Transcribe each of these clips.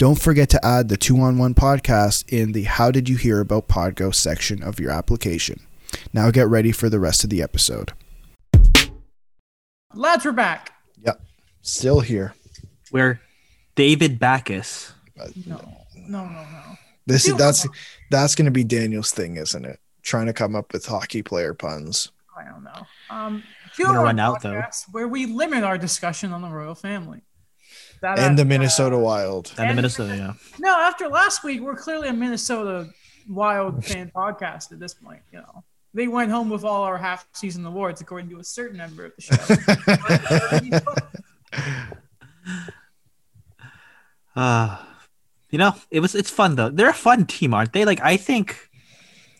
Don't forget to add the 2 on 1 podcast in the How Did You Hear About Podgo section of your application. Now get ready for the rest of the episode. Lads, we're back. Yep. Still here. Where David Backes. No, no, no, no. This is Still- that's that's going to be Daniel's thing, isn't it? Trying to come up with hockey player puns. I don't know. Um, I'm gonna run Run out, though. podcast, Where we limit our discussion on the royal family. That And the uh, Minnesota Wild. And the Minnesota, yeah. No, after last week, we're clearly a Minnesota Wild fan podcast at this point. You know, they went home with all our half-season awards, according to a certain member of the show. Uh, you know, it was it's fun though. They're a fun team, aren't they? Like I think,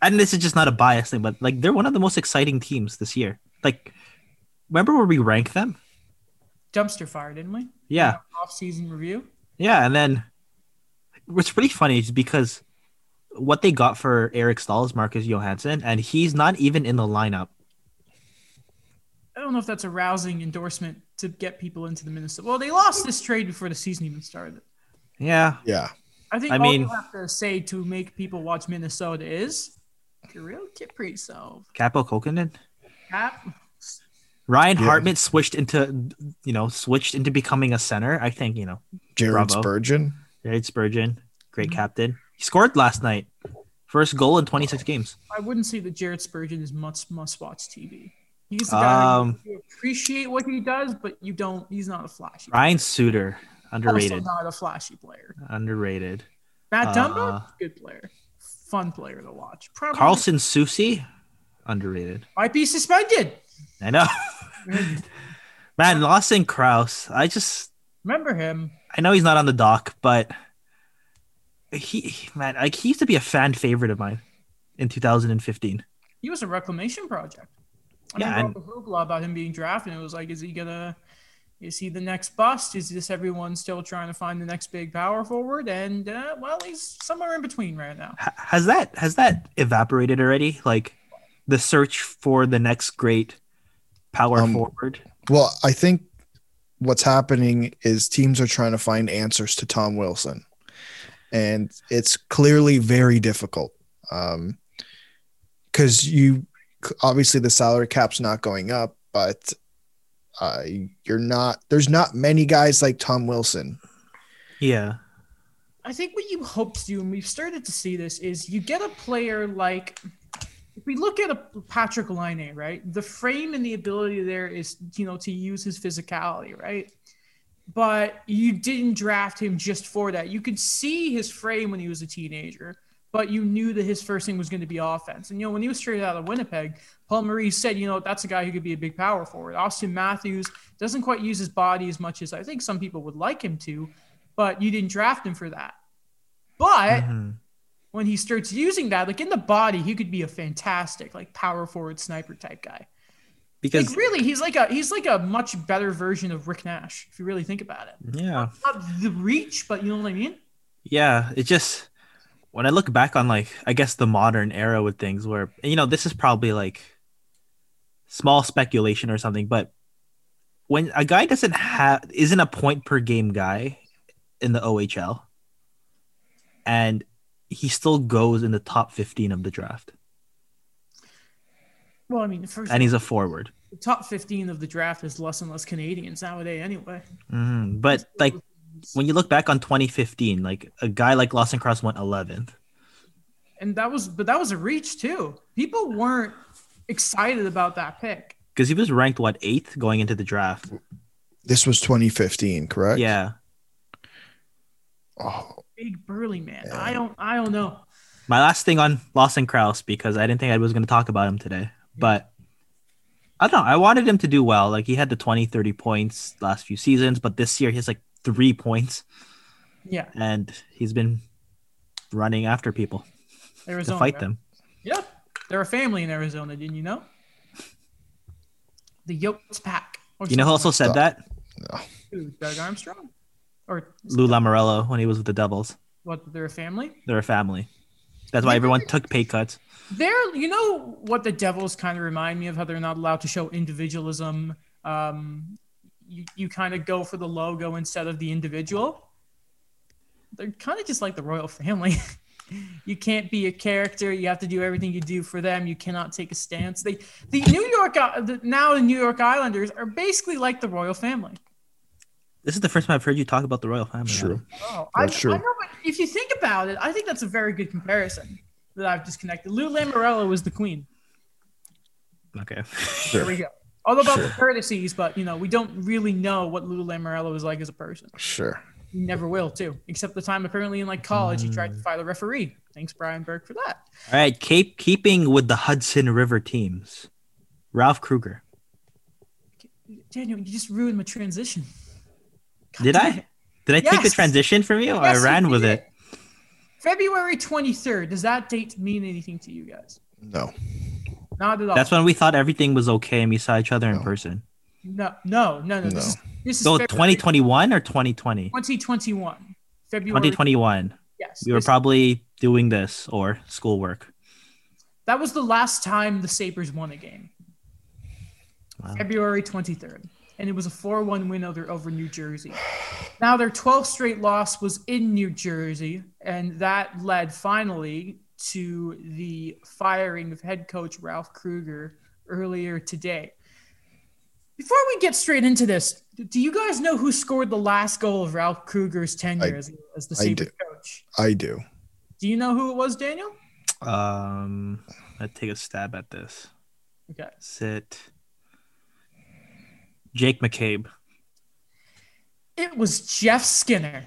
and this is just not a bias thing, but like they're one of the most exciting teams this year. Like, remember where we rank them? Dumpster fire, didn't we? Yeah, Off-season review. yeah, and then what's pretty funny is because what they got for Eric Staal is Marcus Johansson, and he's not even in the lineup. I don't know if that's a rousing endorsement to get people into the Minnesota. Well, they lost this trade before the season even started. Yeah, yeah. I think I all mean- you have to say to make people watch Minnesota is Kirill Kaprizov. Kaapo Kähkönen. Cap. Ryan Yeah. Hartman switched into, you know, switched into becoming a center. I think you know Jared Bravo. Spurgeon. Jared Spurgeon, great captain. He scored last night. First goal in 26 games. I wouldn't say that Jared Spurgeon is must must watch TV. He's the guy Um, you appreciate what he does, but you don't. He's not a flashy. Ryan Suter, also underrated. not a flashy player. Underrated. Matt Uh, Dumba, good player, fun player to watch. Probably Carson Soucy, underrated. might be suspended. I know. Man, Lawson Crouse. I just Remember him? I know he's not on the dock, but he man, like he used to be a fan favorite of mine in 2015. He was a reclamation project. I Yeah, remember the hoopla about him being drafted. And it was like, is he gonna? Is he the next bust? Is this everyone still trying to find the next big power forward? And uh, well, he's somewhere in between right now. Has that has that evaporated already? Like the search for the next great power Um, forward. Well, I think what's happening is teams are trying to find answers to Tom Wilson, and it's clearly very difficult. Um, because you obviously the salary cap's not going up, but uh, you're not. There's not many guys like Tom Wilson. Yeah. I think what you hope to do, and we've started to see this, is you get a player like if we look at a Patrik Laine, right? The frame and the ability there is, you know, to use his physicality, right? But you didn't draft him just for that. You could see his frame when he was a teenager, but you knew that his first thing was going to be offense. And you know, when he was straight out of Winnipeg, Paul Maurice said, you know, that's a guy who could be a big power forward. Auston Matthews doesn't quite use his body as much as I think some people would like him to, but you didn't draft him for that. But Mhm. When he starts using that, like in the body, he could be a fantastic, like power forward sniper type guy. Because Like really, he's like a he's like a much better version of Rick Nash, if you really think about it. yeah. Not the reach, but you know what I mean? Yeah, it just when I look back on like I guess the modern era with things where you know this is probably like small speculation or something, but when a guy doesn't have isn't a point per game guy in the OHL and he still goes in the top 15 of the draft Well, I mean, first and he's a forward. the top fifteen of the draft is less and less Canadians nowadays, anyway. Mhm. But like when you look back on 2015, like a guy like Lawson Crouse went 11th. and that was but that was a reach too. People weren't excited about that pick. because he was ranked what eighth going into the draft. This was 2015, correct? Yeah, Oh, Big burly man. Yeah. I don't I don't know. my last thing on Lawson Crouse because I didn't think I was going to talk about him today, but I don't know. I wanted him to do well. Like he had the 20, 30 points last few seasons, but this year he has like three points Yeah. and he's been running after people Arizona. to fight right? them. Yep. They're a family in Arizona, didn't you know? The Yotes pack. or You know who something also said Stop. that? like- Who, Doug Armstrong? Or Lou Lamoriello when he was with the Devils. what? They're a family. They're a family. That's why everyone took pay cuts. They're, you know, what the Devils kind of remind me of how they're not allowed to show individualism. Um, you, you kind of go for the logo instead of the individual. They're kind of just like the royal family. you can't be a character. You have to do everything you do for them. You cannot take a stance. They, the New York, uh, the, now the New York Islanders are basically like the royal family. This is the first time I've heard you talk about the royal family. True. Oh, That's I, true. I know, but if you think about it, I think that's a very good comparison that I've just connected. Lou Lamoriello was the queen. Okay. There we go. All about the courtesies, but you know, we don't really know what Lou Lamoriello was like as a person. Sure. We never will, too. Except the time apparently in like college, he tried Mm. to fight a referee. Thanks, Brian Burke, for that. All right. Keep keeping with the Hudson River teams. Ralph Krueger. Daniel, you just ruined my transition. God Did I? Did I take the transition from you? Yes, I ran with did. it. February 23rd. Does that date mean anything to you guys? No. Not at all. That's when we thought everything was okay and we saw each other in person. no, no, no, no. This No. is, this is So February 2021 or 2020? 2021. February. 2021. Yes. We were probably doing this or schoolwork. that was the last time the Sabres won a game. Wow. February 23rd. And it was a 4 1 win over, over New Jersey. Now, their 12th straight loss was in New Jersey, and that led finally to the firing of head coach Ralph Krueger earlier today. Before we get straight into this, do you guys know who scored the last goal of Ralph Krueger's tenure I- as, as the I Sabres do. coach? I do. Do you know who it was, Daniel? Um, let's take a stab at this. Okay. Sit. Jake McCabe. It was Jeff Skinner,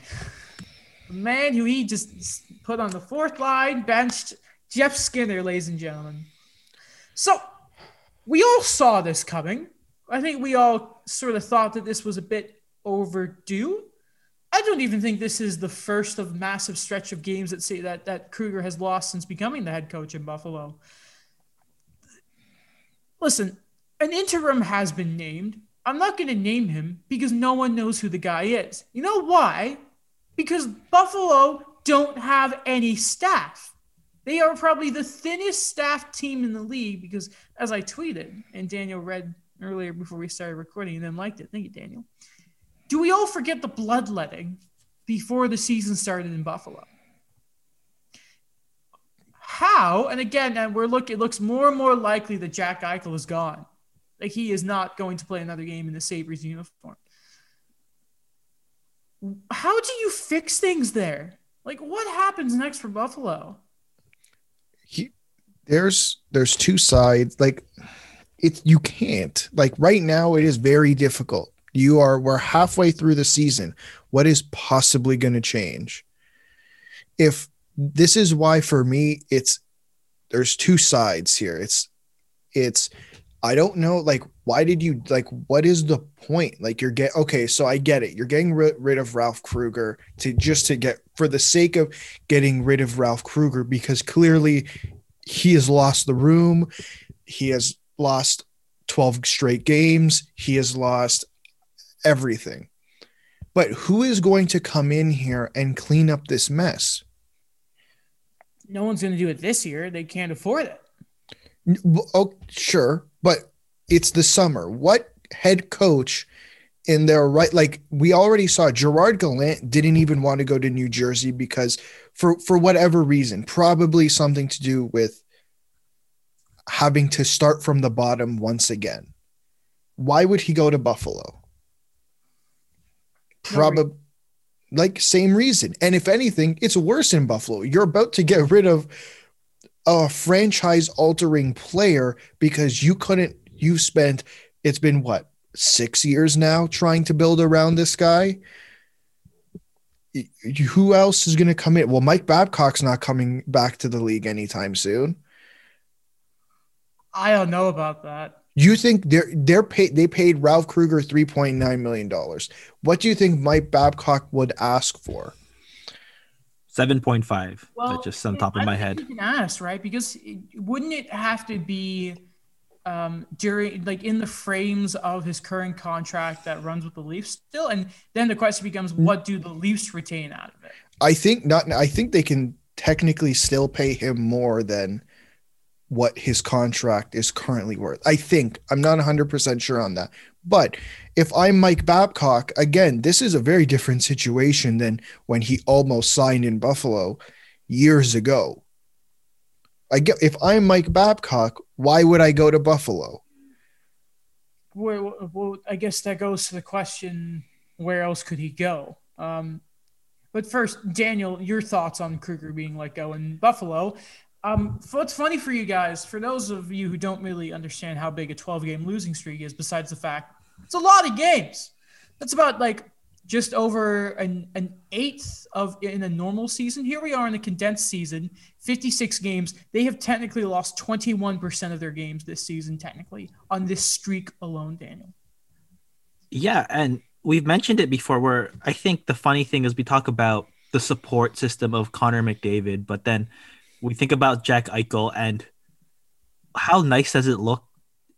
the man who he just put on the fourth line, benched. Jeff Skinner, ladies and gentlemen. So we all saw this coming. I think we all sort of thought that this was a bit overdue. I don't even think this is the first of massive stretch of games that say that that Krueger has lost since becoming the head coach in Buffalo. Listen, an interim has been named. I'm not going to name him because no one knows who the guy is. You know why? Because Buffalo don't have any staff. They are probably the thinnest staff team in the league because, as I tweeted and Daniel read earlier before we started recording and then liked it. Thank you, Daniel. Do we all forget the bloodletting before the season started in Buffalo? How? And again, and we're look. It looks more and more likely that Jack Eichel is gone. Like he is not going to play another game in the Sabres uniform. How do you fix things there? Like what happens next for Buffalo? He, there's there's two sides. Like it's you can't. Like right now it is very difficult. You are we're halfway through the season. What is possibly going to change? If this is why for me it's there's two sides here. It's it's I don't know like why did you like what is the point? Like you're get okay, so I get it. You're getting rid, rid of Ralph Krueger to just to get for the sake of getting rid of Ralph Krueger because clearly he has lost the room. He has lost 12 straight games. He has lost everything. But who is going to come in here and clean up this mess? No one's going to do it this year. They can't afford it. Oh, sure, but it's the summer. What head coach in their right? Like we already saw, Gerard Gallant didn't even want to go to New Jersey because for for whatever reason, probably something to do with having to start from the bottom once again. Why would he go to Buffalo? Probably like same reason. And if anything, it's worse in Buffalo. You're about to get rid of a franchise altering player because you couldn't you spent it's been what six years now trying to build around this guy? Who else is going to come in? Well mike babcock's not coming back to the league anytime soon. I don't know about that. you think they're they're paid they paid ralph krueger 3.9 million dollars. What do you think mike babcock would ask for Seven point five. Well, just on top of I my head. You can ask, right? Because it, wouldn't it have to be um, during, like, in the frames of his current contract that runs with the Leafs still? And then the question becomes, Mm. what do the Leafs retain out of it? I think not. I think they can technically still pay him more than what his contract is currently worth. I think I'm not 100% sure on that. But if I'm Mike Babcock, again, this is a very different situation than when he almost signed in Buffalo years ago. I get if I'm Mike Babcock, why would I go to Buffalo? Well, well, I guess that goes to the question: Where else could he go? Um, but first, Daniel, your thoughts on Krueger being let go in Buffalo? Um, what's funny for you guys, for those of you who don't really understand how big a 12-game losing streak is, besides the fact it's a lot of games. That's about like just over an, an eighth of in a normal season. Here we are in a condensed season, 56 games. They have technically lost 21% of their games this season, technically, on this streak alone, Daniel. Yeah, and we've mentioned it before where I think the funny thing is we talk about the support system of Connor McDavid, but then we think about Jack Eichel and how nice does it look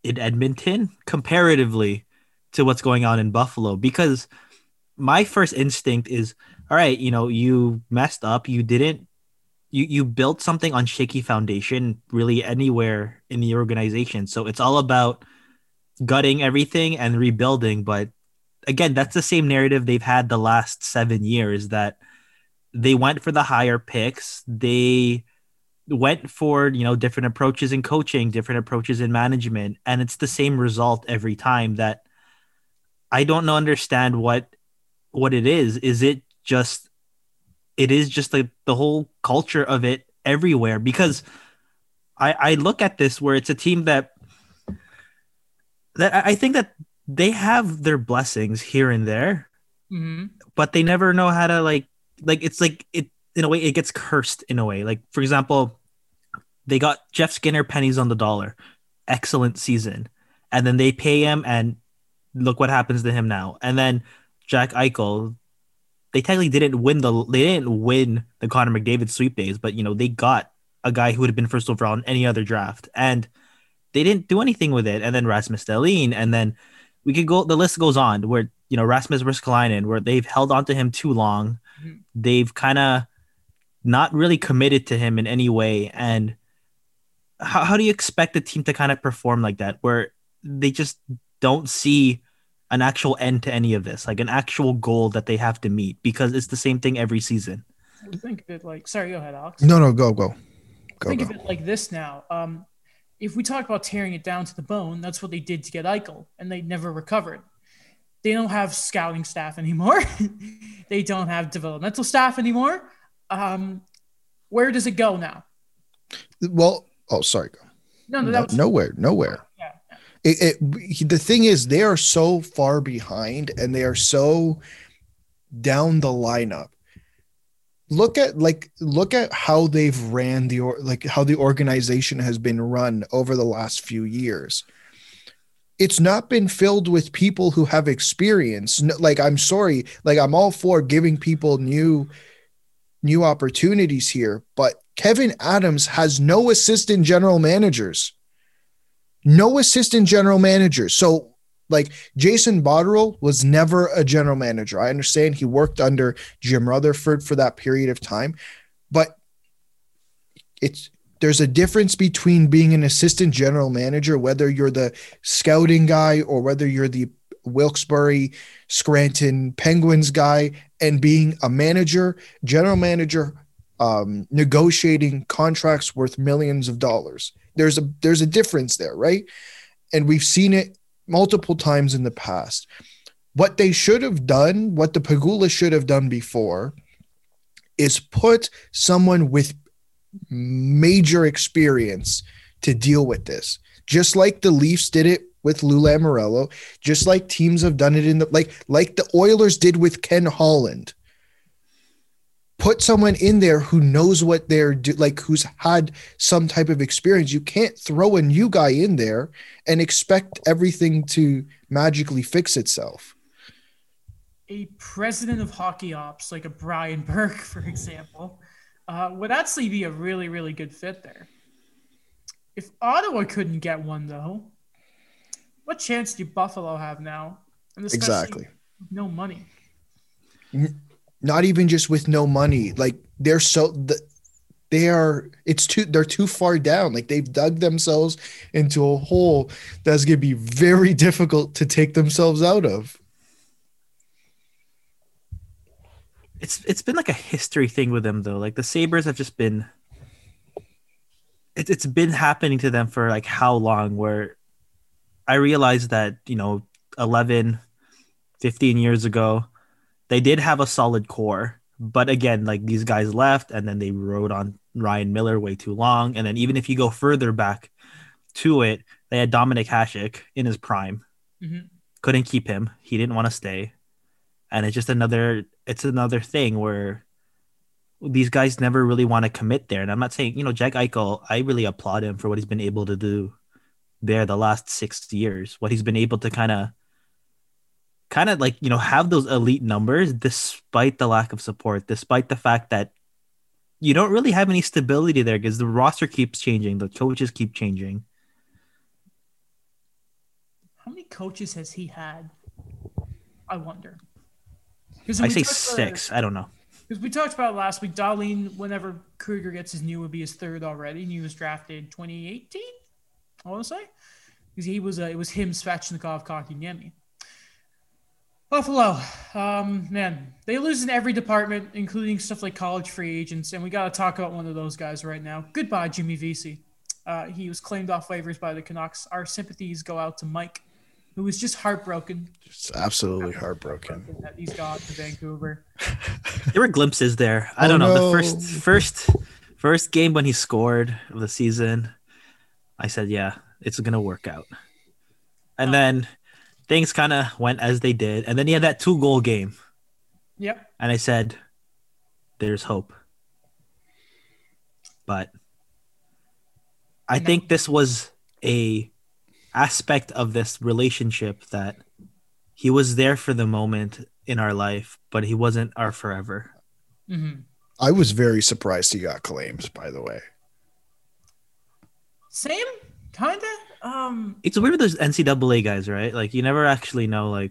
in Edmonton comparatively to what's going on in Buffalo? Because my first instinct is, all right, you know, you messed up, you didn't you you built something on shaky foundation really anywhere in the organization. So it's all about gutting everything and rebuilding, but again, that's the same narrative they've had the last 7 years that they went for the higher picks. They went for you know different approaches in coaching different approaches in management and it's the same result every time that i don't know understand what what it is is it just it is just like the whole culture of it everywhere because i i look at this where it's a team that that i think that they have their blessings here and there Mm-hmm. but they never know how to like like it's like it in a way it gets cursed in a way. Like for example they got jeff skinner pennies on the dollar. Excellent season. And then they pay him and look what happens to him now. And then jack eichel they technically didn't win the they didn't win the connor mcdavid sweep days but you know they got a guy who would have been first overall in any other draft. And they didn't do anything with it. And then rasmus Dahlin, and then we could go the list goes on where you know rasmus Ristolainen, where they've held on to him too long. Mhm. they've kind of not really committed to him in any way. And how, how do you expect the team to kind of perform like that, where they just don't see an actual end to any of this, like an actual goal that they have to meet, because it's the same thing every season. I Think of it like, sorry, go ahead, Alex. No, no, go, go, go, Think go. of it like this now. Um, if we talk about tearing it down to the bone, that's what they did to get Eichel, and they never recovered. They don't have scouting staff anymore. they don't have developmental staff anymore. Um, where does it go now? Well, oh, sorry. No, no, No, nowhere, nowhere. Yeah, yeah. it, it the thing is they are so far behind and they are so down the lineup look at like look at how they've ran the or like how the organization has been run over the last few years it's not been filled with people who have experience No- like i'm sorry like i'm all for giving people new new opportunities here but kevyn adams has no assistant general managers no assistant general managers. So, like Jason Botterill was never a general manager. I understand he worked under Jim Rutherford for that period of time, but it's there's a difference between being an assistant general manager, whether you're the scouting guy or whether you're the Wilkes-Barre, Scranton Penguins guy, and being a manager, general manager, um, negotiating contracts worth millions of dollars. There's a there's a difference there right? And we've seen it multiple times in the past. What they should have done what the Pegula should have done before is put someone with major experience to deal with this. Just like the leafs did it with Lou Lamoriello, just like teams have done it in the like like the Oilers did with Ken Holland. Put someone in there who knows what they're do like who's had some type of experience. You can't throw a new guy in there and expect everything to magically fix itself. A president of hockey ops like a Brian Burke, for example, uh, would actually be a really, really good fit there. If Ottawa couldn't get one, though, what chance do Buffalo have now? And Exactly. No money. Not even just with no money. Like they're so the, they are it's too they're too far down. Like they've dug themselves into a hole that's gonna be very difficult to take themselves out of. it's it's been like a history thing with them though. Like the Sabres have just been it, it's been happening to them for like how long where I realized that, you know, 11 15 years ago they did have a solid core, but again, like these guys left and then they rode on Ryan Miller way too long and then even if you go further back to it, they had Dominik Hasek in his prime. Mhm. Couldn't keep him. He didn't want to stay and it's just another it's another thing where these guys never really want to commit there and i'm not saying you know jack eichel i really applaud him for what he's been able to do there the last six years what he's been able to kind of kind of like you know have those elite numbers despite the lack of support despite the fact that you don't really have any stability there because the roster keeps changing the coaches keep changing How many coaches has he had? I wonder. I say six i don't know Because we talked about last week, Dahlin, whenever Krueger gets his new, would be his third already, and he was drafted 2018. I want to say, because he was uh, it was him, Svechnikov, Kotkaniemi. Buffalo, um, man, they lose in every department, including stuff like college free agents, and we got to talk about one of those guys right now. Goodbye, Jimmy Vesey. Uh, he was claimed off waivers by the Canucks. Our sympathies go out to Mike, who was just heartbroken It's absolutely heartbroken. that he's gone to Vancouver. there were glimpses there. I Oh, don't know. no. The first first first game when he scored of the season, I said, "Yeah, it's gonna work out." And then things kind of went as they did, and then he had that two goal game, Yep. and I said, "There's hope." But I No. think this was a aspect of this relationship that he was there for the moment in our life, but he wasn't our forever. Mm-hmm. I was very surprised he got claims, by the way. Same, kind of. Um, it's weird with those NCAA guys, right? Like you never actually know. Like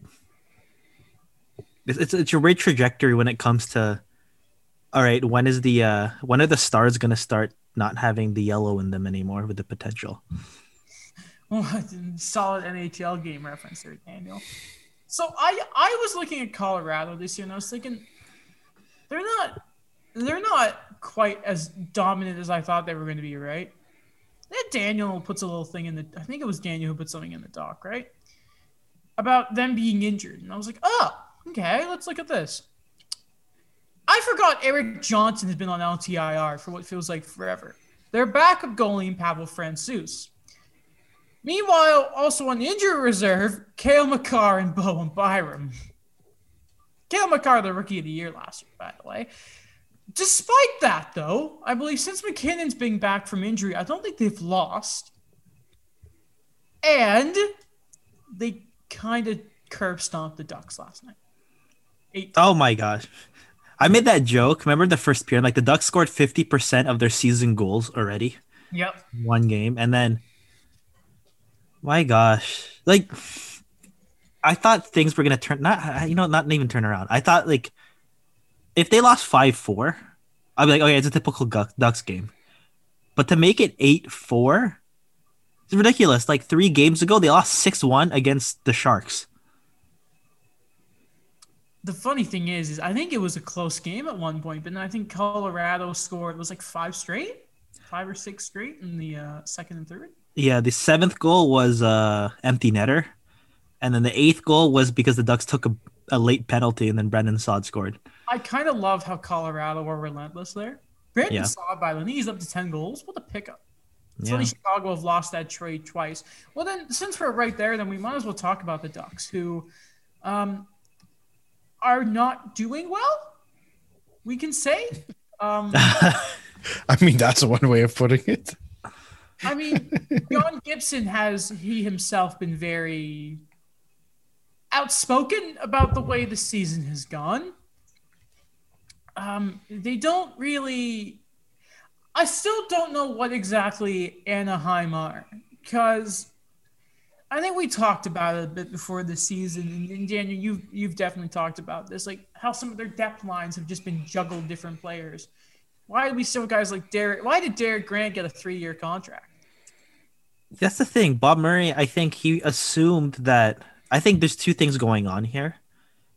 it's it's, it's a great trajectory when it comes to. All right, when is the uh when are the stars gonna start not having the yellow in them anymore with the potential? well, solid NHL game reference there, Daniel. So I I was looking at Colorado this year, and I was thinking they're not they're not quite as dominant as I thought they were going to be, right? Then Daniel puts a little thing in the. I think it was Daniel who put something in the doc, right? About them being injured, and I was like, oh, okay, let's look at this. I forgot Erik Johnson has been on LTIR for what feels like forever. Their backup goalie, in Pavel Francouz. Meanwhile, also on the injury reserve, Cale Makar and Bowen Byram. Cale Makar, the rookie of the year last year, by the way. Despite that, though, I believe since MacKinnon's been back from injury, I don't think they've lost. And they kind of curb stomped the Ducks last night. Eight. Oh my gosh. I made that joke. Remember the first period? Like the Ducks scored 50% of their season goals already. Yep. one game and then my gosh like i thought things were gonna turn not you know not even turn around i thought like if they lost 5-4 i'd be like okay it's a typical ducks game. But to make it 8-4 it's ridiculous. Like three games ago they lost 6-1 against the sharks. The funny thing is, is I think it was a close game at one point, but then I think Colorado scored it was like five straight, five or six straight in the uh, second and third. yeah the seventh goal was uh empty netter. And then the eighth goal was because the ducks took a, a late penalty and then brandon saad scored I kind of love how Colorado were relentless there. Brandon Yeah. Saad, by the way, he's up to 10 goals. What a pickup. It's Yeah. funny Chicago have lost that trade twice. Well, then, since we're right there, then we might as well talk about the Ducks, who um, are not doing well, we can say. Um, I mean, that's one way of putting it. I mean, John Gibson has, he himself, been very outspoken about the way the season has gone. Um, they don't really. I still don't know what exactly Anaheim are because I think we talked about it a bit before the season, and, Daniel, you've you've definitely talked about this, like how some of their depth lines have just been juggled different players. Why do we still guys like Derek? Why did Derek Grant get a three-year contract? That's the thing. Bob Murray, I think he assumed that. I think there's two things going on here.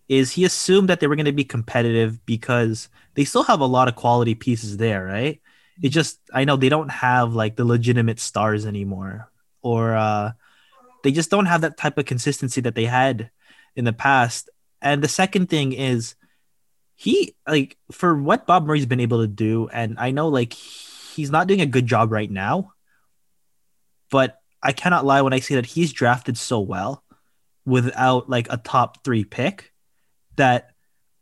Is he assumed that they were going to be competitive because they still have a lot of quality pieces there, right? It just I know they don't have like the legitimate stars anymore, or uh, they just don't have that type of consistency that they had in the past. And the second thing is he like for what Bob Murray's been able to do, and I know like he's not doing a good job right now, but I cannot lie when I say that he's drafted so well without like a top three pick that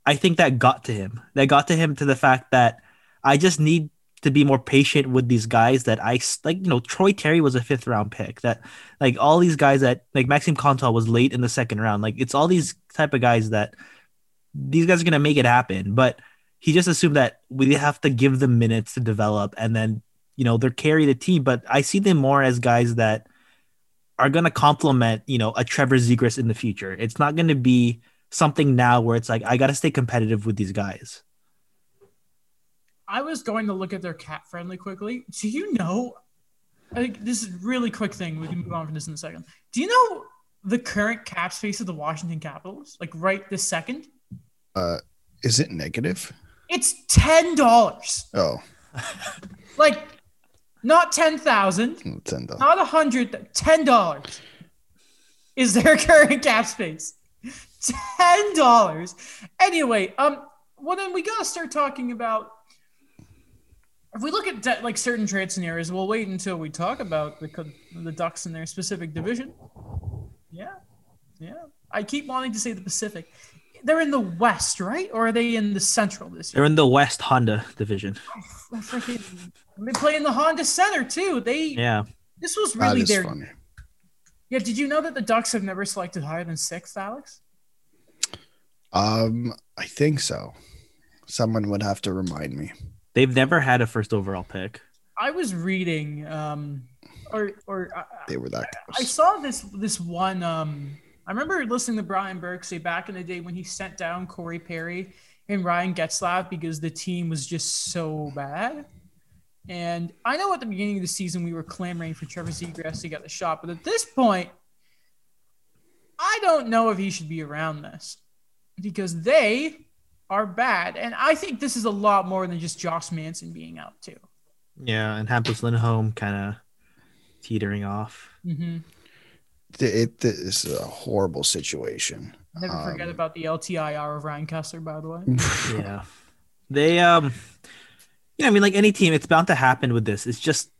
I think that got to him. That got to him to the fact that I just need to be more patient with these guys that I like. You know, Troy Terry was a fifth round pick. That like all these guys that like Maxime Comtois was late in the second round. Like it's all these type of guys that these guys are gonna make it happen. But he just assumed that we have to give them minutes to develop, and then you know they're carry the team. But I see them more as guys that are gonna complement you know a Trevor Zegras in the future. It's not gonna be something now where it's like I got to stay competitive with these guys. I was going to look at their CapFriendly quickly. Do you know? I think this is a really quick thing. We can move on from this in a second. Do you know the current cap space of the Washington Capitals? Like right this second? Uh, is it negative? It's ten dollars. Oh, Like not ten thousand, ten dollars. not a hundred. Ten dollars is their current cap space. Ten dollars. Anyway, um, well then we gotta start talking about. If we look at de- like certain trade scenarios, we'll wait until we talk about the co- the Ducks in their specific division. Yeah, yeah. I keep wanting to say the Pacific. They're in the West, right? Or are they in the Central this year? They're in the West Honda division. I freaking, they play in the Honda Center too. They Yeah. this was really their funny. yeah. Did you know that the Ducks have never selected higher than sixth, Alex? Um, I think so. Someone would have to remind me. They've never had a first overall pick. I was reading, um, or or uh, They were that I close. saw this this one. Um, I remember listening to Brian Burke say back in the day when he sent down Corey Perry and Ryan Getzlaf because the team was just so bad. And I know at the beginning of the season we were clamoring for Trevor Zegras to get the shot, but at this point, I don't know if he should be around this because they are bad, and I think this is a lot more than just Josh Manson being out too. Yeah, and Hampus Lindholm kind of teetering off. Mm-hmm. It, it is a horrible situation. Never forget Um, about the LTIR of Ryan Kesler, by the way. yeah. They um yeah, I mean like any team, it's bound to happen with this. It's just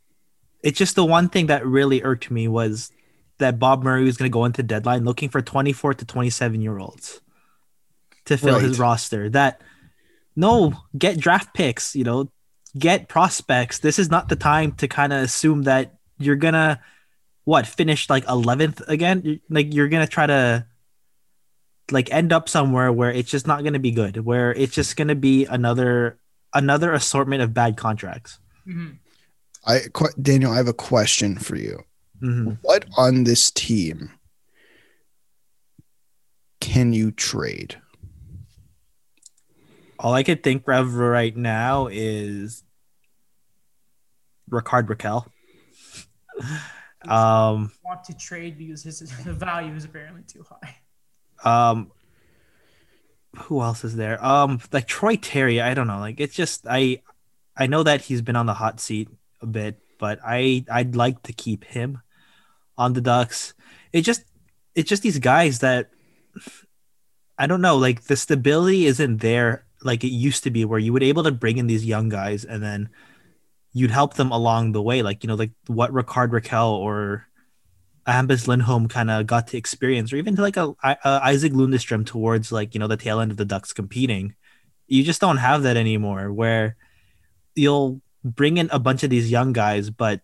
it's just the one thing that really irked me was that Bob Murray was gonna go into deadline looking for 24 to 27 year olds to fill his roster. That no, get draft picks, you know, get prospects. This is not the time to kind of assume that you're gonna what finish like 11th again. Like you're gonna try to like end up somewhere where it's just not going to be good where it's just going to be another another assortment of bad contracts Mhm. I Daniel, I have a question for you. Mhm. What on this team can you trade? All i could think of right now is rickard rakell. Um Want to trade because his value is apparently too high. um who else is there? Um like troy terry i don't know. Like it's just i i know that he's been on the hot seat a bit but i i'd like to keep him on the ducks. It just it's just these guys that i don't know like the stability isn't there like it used to be where you would able to bring in these young guys and then you'd help them along the way like you know like what rickard rakell or Hampus Lindholm kind of got to experience, or even to like a, a Isac Lundeström towards like you know the tail end of the Ducks competing. You just don't have that anymore, where you'll bring in a bunch of these young guys, but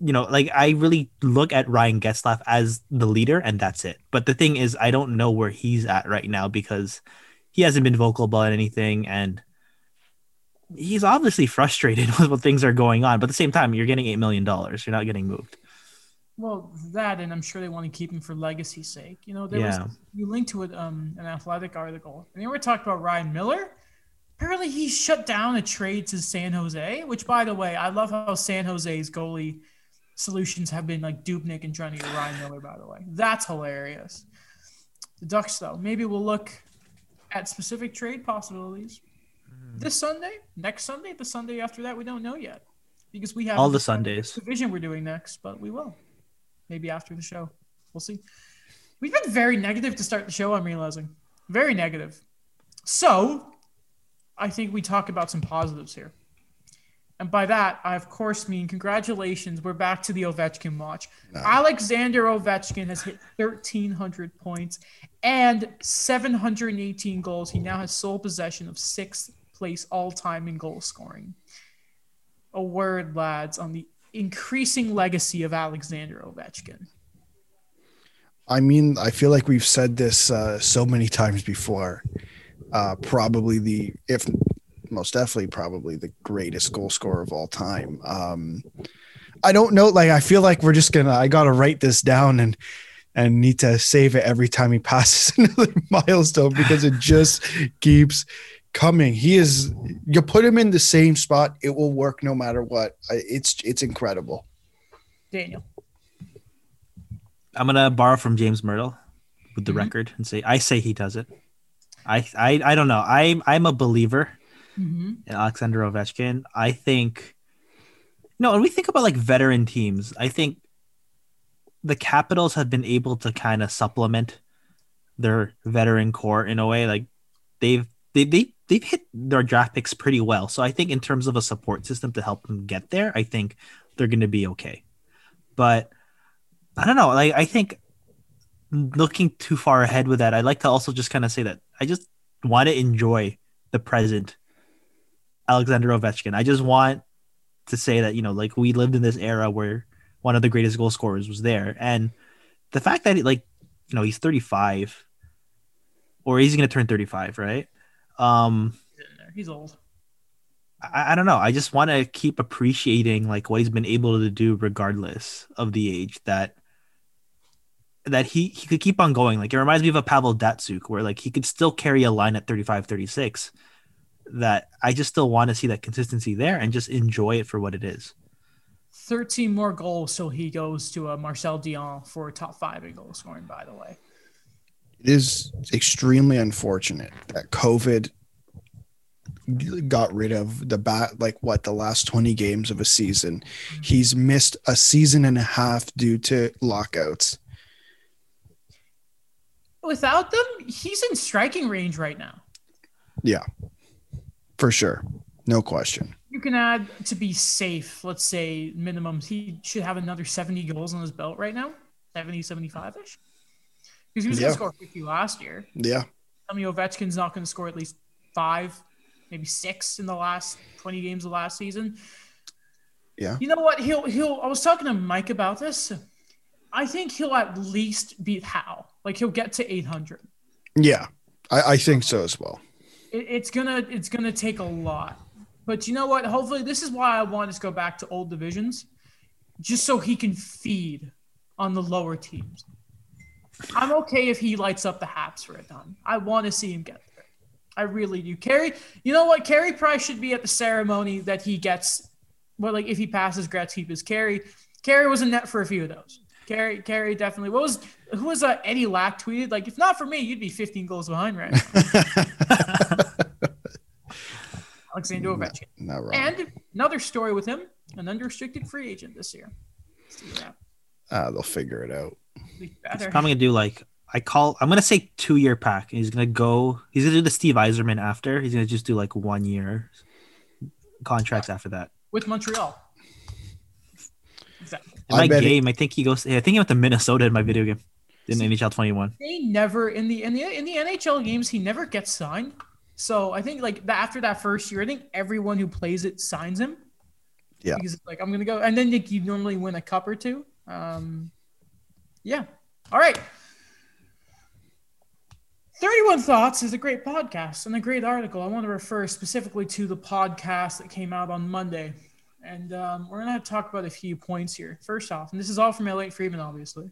you know, like I really look at Ryan Getzlaf as the leader, and that's it. But the thing is, I don't know where he's at right now because he hasn't been vocal about anything, and he's obviously frustrated with what things are going on. But at the same time, you're getting eight million dollars. You're not getting moved. Well, that, and I'm sure they want to keep him for legacy's sake. You know, there Yeah. was you linked to it um an athletic article, and they were talking about Ryan Miller. Apparently, he shut down a trade to San Jose. Which, by the way, I love how San Jose's goalie solutions have been like Dubnyk and trying to get Ryan Miller. By the way, that's hilarious. The Ducks, though, maybe we'll look at specific trade possibilities this Sunday, next Sunday, the Sunday after that. We don't know yet because we have All the Sundays. division we're doing next, but we will. Maybe after the show. We'll see. We've been very negative to start the show, I'm realizing. Very negative. So I think we talk about some positives here. And by that, I of course mean congratulations. We're back to the Ovechkin watch. Alexander Ovechkin has hit 1,300 points and 718 goals. He now has sole possession of sixth place all time in goal scoring a word, lads, on the increasing legacy of Alexander Ovechkin. I mean, I feel like we've said this uh, so many times before. Uh, probably the, if most definitely, probably the greatest goal scorer of all time. Um, I don't know. Like, I feel like we're just gonna. I gotta write this down and and need to save it every time he passes another milestone because it just keeps coming. He is. You put him in the same spot, it will work no matter what. It's it's incredible. Daniel. I'm gonna borrow from James Mirtle with the Mhm. record and say I say he does it. I I I don't know. I'm I'm a believer Mm-hmm. in Alexander Ovechkin. I think no, when we think about like veteran teams, I think the Capitals have been able to kind of supplement their veteran core in a way. Like they've they they they've hit their draft picks pretty well. So I think in terms of a support system to help them get there, I think they're going to be okay. But I don't know. Like I think looking too far ahead with that, I'd like to also just kind of say that I just want to enjoy the present Alexander Ovechkin. I just want to say that, you know, like we lived in this era where one of the greatest goal scorers was there. And the fact that, he, like, you know, he's 35 or he's going to turn 35, right? Um, He's old. I, I don't know. I just want to keep appreciating like what he's been able to do regardless of the age that that he he could keep on going. Like it reminds me of a Pavel Datsyuk where like he could still carry a line at 35 36 that I just still want to see that consistency there and just enjoy it for what it is. 13 more goals so he goes to a Marcel Dionne for top five in goal scoring, by the way. it is extremely unfortunate that COVID got rid of the bat like what the last 20 games of a season. Mm-hmm. He's missed a season and a half due to lockouts. Without them, he's in striking range right now. Yeah. For sure. No question. You can add to be safe, let's say minimums. he should have another 70 goals on his belt right now, 70, 75 ish. Because he was Yeah. going to score 50 last year. Yeah. Tell me Ovechkin's not going to score at least five, maybe six in the last 20 games of last season. Yeah. You know what? He'll he'll. I was talking to Mike about this. I think he'll at least beat Howe. Like he'll get to 800. Yeah. I, I think so as well. It, it's gonna it's gonna take a lot. But you know what? Hopefully, this is why I want to go back to old divisions, just so he can feed on the lower teams. I'm okay if he lights up the Habs for a ton. I want to see him get there. I really do. Carey, you know what? Carey Price should be at the ceremony that he gets. Well, like if he passes Gretzky, because Carey, Carey was in net for a few of those. Carey, Carey definitely. What was who was uh, Eddie Lack tweeted? Like, if not for me, you'd be 15 goals behind right now. Alexander Ovechkin. Not wrong. And another story with him, an unrestricted free agent this year. Let's. Ah, they'll figure it out. Be He's probably gonna do like I call I'm gonna say two year pack. He's gonna go he's gonna do the Steve Yzerman after. He's gonna just do like one year contracts after that. with Montreal. Exactly. In I my bet it- game, I think he goes I think he went to Minnesota in my video game. In See- NHL twenty one. They never in the in the in the NHL games he never gets signed. So I think like the, after that first year, I think everyone who plays it signs him. Yeah. Because it's like I'm gonna go, and then like, you normally win a cup or two. Um, yeah. All right. 31 Thoughts is a great podcast and a great article. I want to refer specifically to the podcast that came out on Monday. And um, we're going to talk about a few points here. First off, and this is all from Elliotte Friedman, obviously.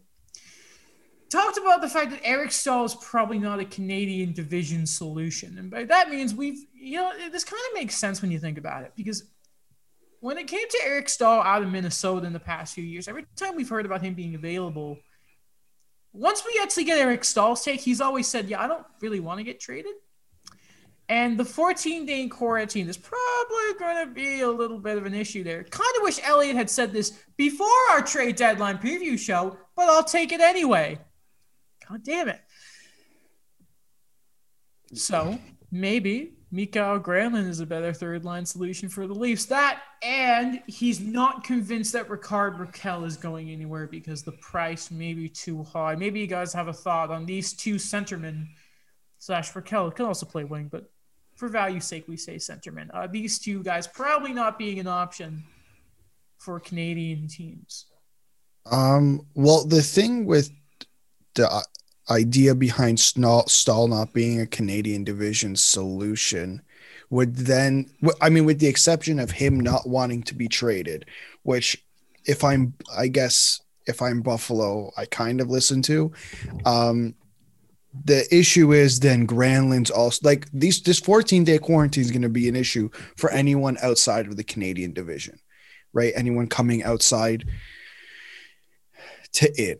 Talked about the fact that Eric Staal is probably not a Canadian division solution. And by that means we've, you know, this kind of makes sense when you think about it because when it came to Eric Staal out of Minnesota in the past few years, every time we've heard about him being available, once we actually get Eric Staal's take, he's always said, "Yeah, I don't really want to get traded." And the 14 day quarantine is probably going to be a little bit of an issue there. Kind of wish Elliotte had said this before our trade deadline preview show, but I'll take it anyway. God damn it. So maybe Mikael Granlund is a better third line solution for the Leafs. That and he's not convinced that Rickard Rakell is going anywhere because the price may be too high. Maybe you guys have a thought on these two centermen slash Rakell can also play wing, but for value's sake, we say centerman. Uh, these two guys probably not being an option for Canadian teams. Um, well, the thing with the idea behind Staal, not being a Canadian division solution would then, I mean, with the exception of him not wanting to be traded, which if I'm, I guess, if I'm Buffalo, I kind of listen to. Um, the issue is then Granlund's also like these this 14 day quarantine is going to be an issue for anyone outside of the Canadian division, right? Anyone coming outside to in.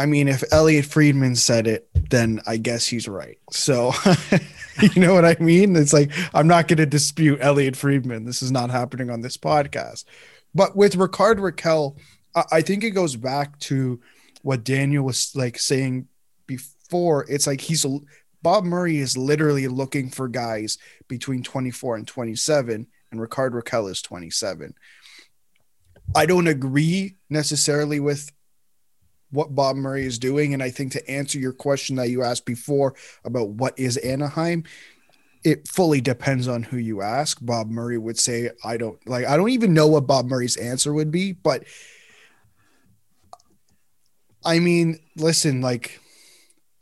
I mean, if Elliotte Friedman said it, then I guess he's right. So, you know what I mean? It's like, I'm not going to dispute Elliotte Friedman. This is not happening on this podcast. But with Rickard Rakell, I, think it goes back to what Daniel was like saying before. It's like he's Bob Murray is literally looking for guys between 24 and 27, and Rickard Rakell is 27. I don't agree necessarily with what Bob Murray is doing. And I think to answer your question that you asked before about what is Anaheim, it fully depends on who you ask. Bob Murray would say, I don't like, I don't even know what Bob Murray's answer would be, but I mean, listen, like,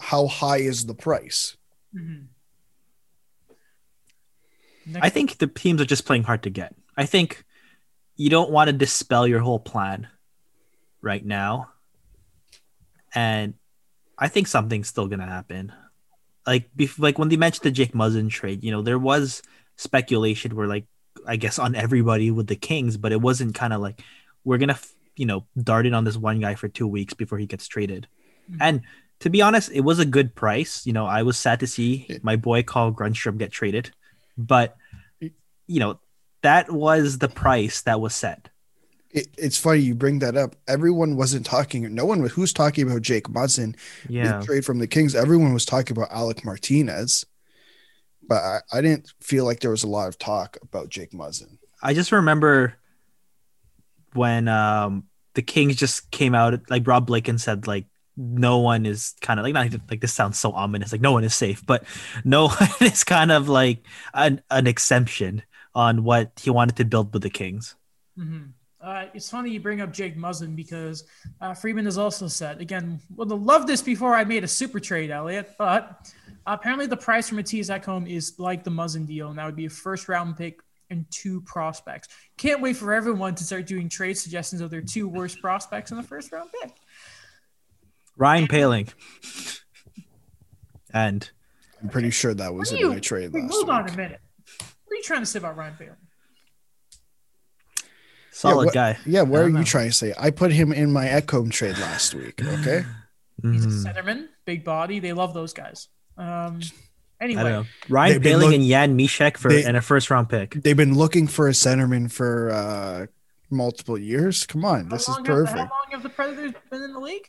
how high is the price? Mm-hmm. I think the teams are just playing hard to get. I think you don't want to dispel your whole plan right now. And I think something's still to happen. Like, bef- like when they mentioned the Jake Muzzin trade, you know, there was speculation where, like, I guess on everybody with the Kings, but it wasn't kind of like we're going to, you know, dart in on this one guy for two weeks before he gets traded. Mhm. And to be honest, it was a good price. You know, I was sad to see my boy Carl Grundström get traded, but you know, that was the price that was set. It, it's funny you bring that up. Everyone wasn't talking. No one was who's talking about Jake Muzzin, Yeah. trade from the Kings. Everyone was talking about Alec Martinez, but I, I didn't feel like there was a lot of talk about Jake Muzzin. I just remember when um the Kings just came out like Rob Blaken said like no one is kind of like not even like this sounds so ominous like no one is safe but no one is kind of like an, an exemption on what he wanted to build with the Kings. hmm Uh, it's funny you bring up Jake Muzzin because uh, Friedman has also said again. Would have loved this before I made a super trade, Elliotte, but apparently the price for Mattias Ekholm is like the Muzzin deal, and that would be a first round pick and two prospects. Can't wait for everyone to start doing trade suggestions of their two worst prospects in the first round pick. Ryan Poehling. and I'm pretty sure that was What in are my trade wait, last hold on a minute. What are you trying to say about Ryan Bailey? Solid what- guy. Yeah, what are don't you trying to say? I put him in my Ekholm trade last week. Okay. He's a centerman, big body. They love those guys. Um, I anyway, don't know. Ryan They've been look- and Jan Mysak for They- and a first round pick. They've been looking for a centerman for uh, multiple years. Come on, how this is long, have the, perfect. how long have the Predators been in the league?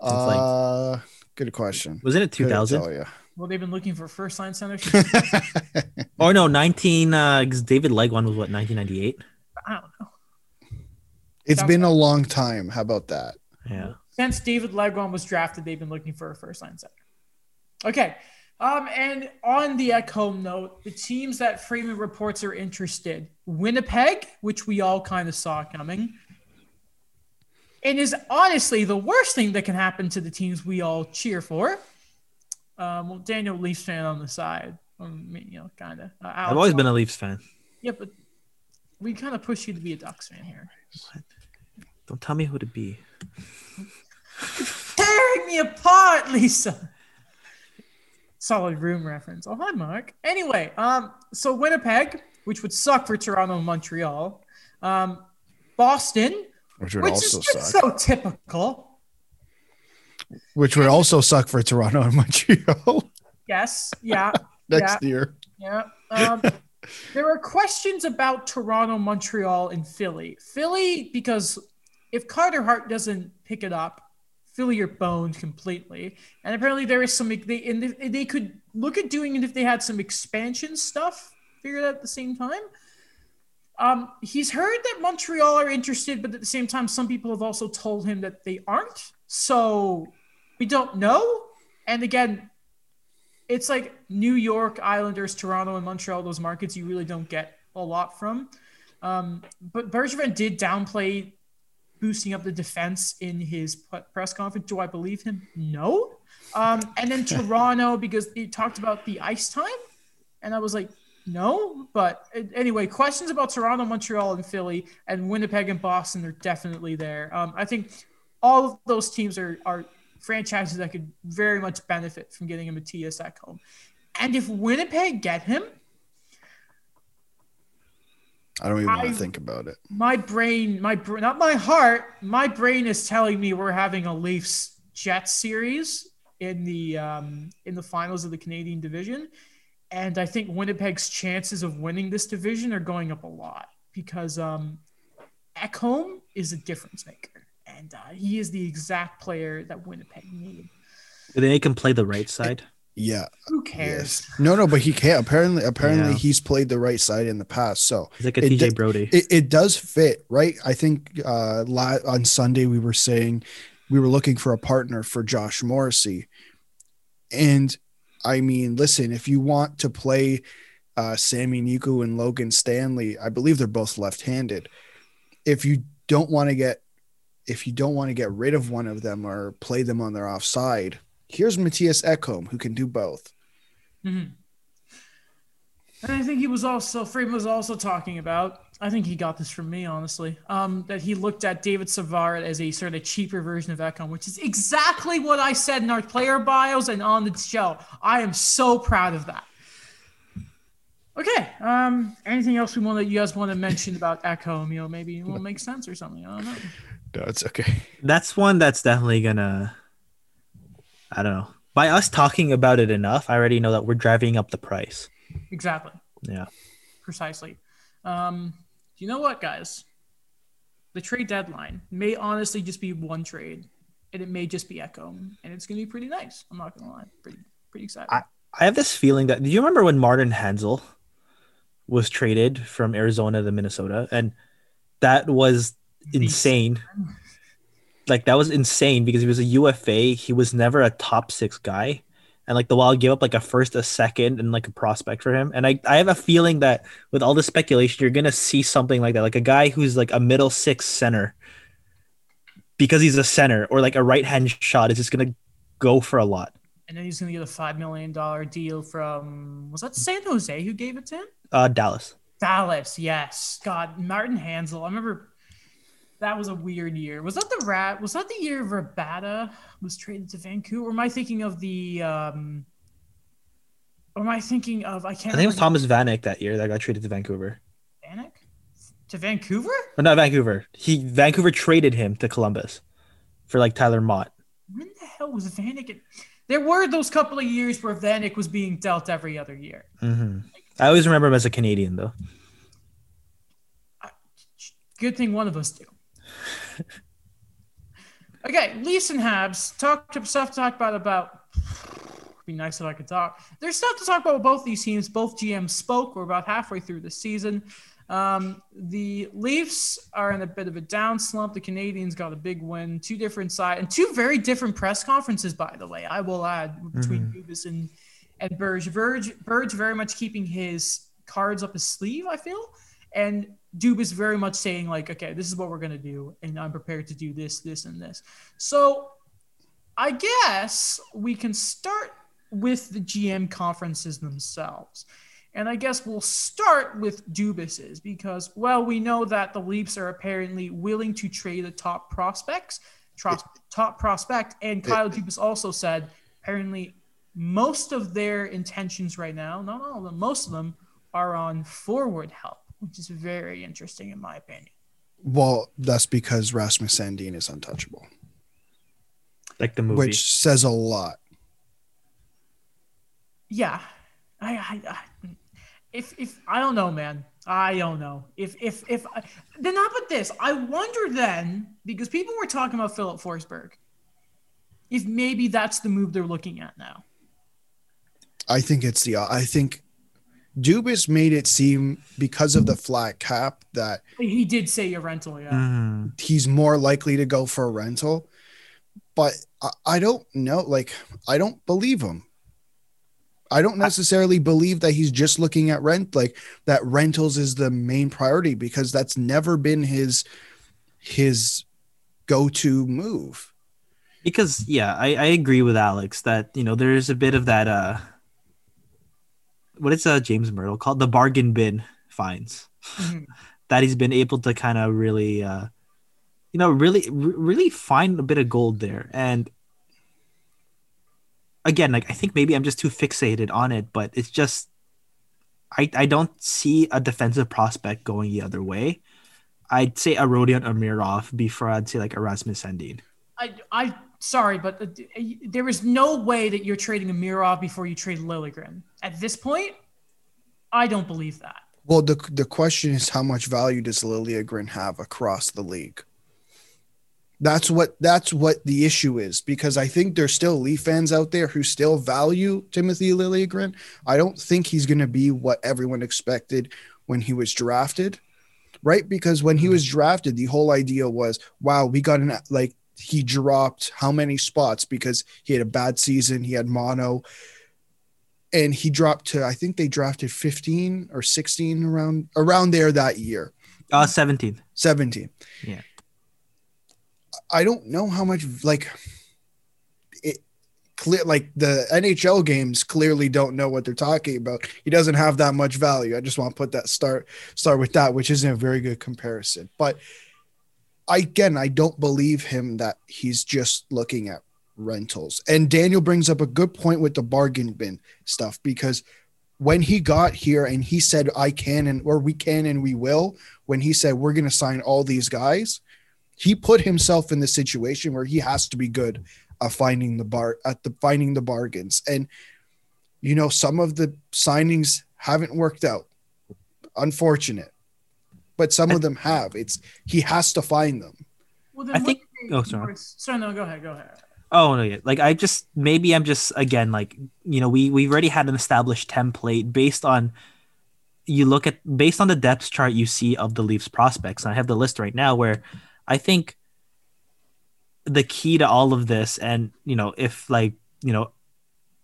like- Uh, good question. Wasn't it Couldn't 2000? tell ya. Well, they've been looking for first line center. Or no, 19 uh 'cause David Legwand was what 1998? I don't know. it's Sounds been a long time. How about that? Yeah. Since David Legwand was drafted, they've been looking for a first line center. Okay. Um, and on the Ekholm note, the teams that Friedman reports are interested: Winnipeg, which we all kind of saw coming, and is honestly the worst thing that can happen to the teams we all cheer for. Um, well, Daniel Leafs fan on the side, um, you know, kind of. Uh, I've always been a Leafs fan. Yeah, but we kind of push you to be a Ducks fan here. What? Don't tell me who to be. Tearing me apart, Lisa. Solid room reference. Oh, hi, Mark. Anyway, um, so Winnipeg, which would suck for Toronto and Montreal. Um, Boston, Which would which also is just suck. so typical. Which would also suck for Toronto and Montreal Yes, yeah, next year. yeah. Um, there are questions about Toronto, Montreal, and Philly. Philly, because if Carter Hart doesn't pick it up, Philly are boned completely. And apparently there is some they and they, could look at doing it if they had some expansion stuff figured out at the same time. Um, he's heard that Montreal are interested, but at the same time, some people have also told him that they aren't. So we don't know. And again, it's like New York, Islanders, Toronto, and Montreal, those markets you really don't get a lot from. Um, but Bergevin did downplay boosting up the defense in his press conference. Do I believe him? No. Um, and then Toronto, because he talked about the ice time. And I was like, no. But uh, anyway, questions about Toronto, Montreal, and Philly, and Winnipeg and Boston are definitely there. Um, I think all of those teams are, are franchises that could very much benefit from getting a Mattias Ekholm. And if Winnipeg get him, I don't even want to think about it. my brain, my br- not my heart, my brain is telling me we're having a Leafs Jets series in the um, in the finals of the Canadian division, and I think Winnipeg's chances of winning this division are going up a lot because um, Ekholm is a difference maker, and uh, he is the exact player that Winnipeg need. Do they make him play the right side? Yeah. Who cares? Yes. No, no, but he can't. Apparently, apparently Yeah. he's played the right side in the past. So He's like a It TJ Brodie. it, it does fit, right? I think uh, la- on Sunday we were saying we were looking for a partner for Josh Morrissey. And I mean, listen, if you want to play uh, Sami Niku and Logan Stanley, I believe they're both left-handed. If you don't want to get if you don't want to get rid of one of them or play them on their offside, here's Mattias Ekholm who can do both. Mhm. And I think he was also Friedman was also talking about. I think he got this from me, honestly. Um, that he looked at David Savard as a sort of cheaper version of Ekholm, which is exactly what I said in our player bios and on the show. I am so proud of that. Okay. Um, anything else we want to you guys want to mention about Ekholm? You know, maybe it will make sense or something. I don't know. No, it's okay. That's one that's definitely gonna. I don't know. By us talking about it enough, I already know that we're driving up the price. Exactly. Yeah. Precisely. Um, you know what, guys? The trade deadline may honestly just be one trade, and it may just be Echo, and it's gonna be pretty nice. I'm not gonna lie, pretty pretty excited. I- I have this feeling that. Do you remember when Martin Hanzal was traded from Arizona to Minnesota, and that was insane. Like that was insane because he was a UFA. He was never a top six guy, and like the Wild gave up like a first, a second, and like a prospect for him. And I, I have a feeling that with all the speculation, you're gonna see something like that, like a guy who's like a middle six center, because he's a center or like a right hand shot is just gonna go for a lot. and then he's gonna get a five million dollar deal from was that San Jose who gave it to him? Uh, Dallas. Dallas, yes. God, Martin Hanzal. I remember that was a weird year. Was that the rat? Was that the year Rabada was traded to Vancouver? Or am I thinking of the? um Or am I thinking of? I can't. I think it was Thomas Vanek that year that got traded to Vancouver. Vanek to Vancouver. Or not Vancouver. He Vancouver traded him to Columbus for like Tyler Motte. When the hell was Vanek? in- There were those couple of years where Vanek was being dealt every other year. hmm I always remember him as a Canadian though. Good thing one of us do. okay, Leafs and Habs. Talk to stuff to talk about about. Be nice if I could talk. There's stuff to talk about with both these teams. Both GMs spoke. We're about halfway through the season. Um, the Leafs are in a bit of a down slump. The Canadiens got a big win. Two different sides and two very different press conferences, by the way. I will add between Dubas and and Burge. Burge, Burge very much keeping his cards up his sleeve, I feel. And Dubas very much saying, like, okay, this is what we're going to do. And I'm prepared to do this, this, and this. So I guess we can start with the GM conferences themselves. And I guess we'll start with Dubas's because, well, we know that the Leafs are apparently willing to trade the top prospects, top, top prospect. And Kyle Dubas also said apparently most of their intentions right now, not all of them, most of them are on forward help, which is very interesting in my opinion. Well, that's because Rasmus Sandin is untouchable. Like the movie. Which says a lot. Yeah. I, I, I if if I don't know, man. I don't know. If if if then not but this, I wonder then because people were talking about Filip Forsberg. If maybe that's the move they're looking at now. I think it's the I think Dubas made it seem because of the flat cap that he did say a rental, yeah. Mm. he's more likely to go for a rental. But I, I don't know. Like, I don't believe him. I don't necessarily believe that he's just looking at rent, like that rentals is the main priority because that's never been his his go-to move. Because yeah, I, I agree with Alex that you know there's a bit of that uh what is uh James Mirtle called the bargain bin fines Mhm. that he's been able to kind of really uh you know really r- really find a bit of gold there and again like I think maybe I'm just too fixated on it but it's just I I don't see a defensive prospect going the other way. I'd say a Rodion Amirov before I'd say like Erasmus Sandin. I I sorry, but uh, there is no way that you're trading a Amirov before you trade Liljegren. At this point, I don't believe that. Well, the the question is how much value does Liljegren have across the league? That's what that's what the issue is because I think there's still Leaf fans out there who still value Timothy Liljegren. I don't think he's going to be what everyone expected when he was drafted, right? Because when he was drafted, the whole idea was, wow, we got an like he dropped how many spots because he had a bad season, he had mono, and he dropped to I think they drafted 15 or 16 around around there that year. Uh 17. 17. Yeah. I don't know how much like it clear like the NHL games clearly don't know what they're talking about. He doesn't have that much value. I just want to put that start start with that, which isn't a very good comparison. But I again I don't believe him that he's just looking at rentals. And Daniel brings up a good point with the bargain bin stuff because when he got here and he said I can and or we can and we will, when he said we're going to sign all these guys, he put himself in the situation where he has to be good at finding the bar at the finding the bargains. And you know, some of the signings haven't worked out. Unfortunate. But some of them have. It's he has to find them. Well, then I think- do oh, sorry. Sorry, no, go ahead, go ahead. Oh no, yeah. Like I just maybe I'm just again like you know we we've already had an established template based on you look at based on the depth chart you see of the Leafs prospects. And I have the list right now where I think the key to all of this, and you know if like you know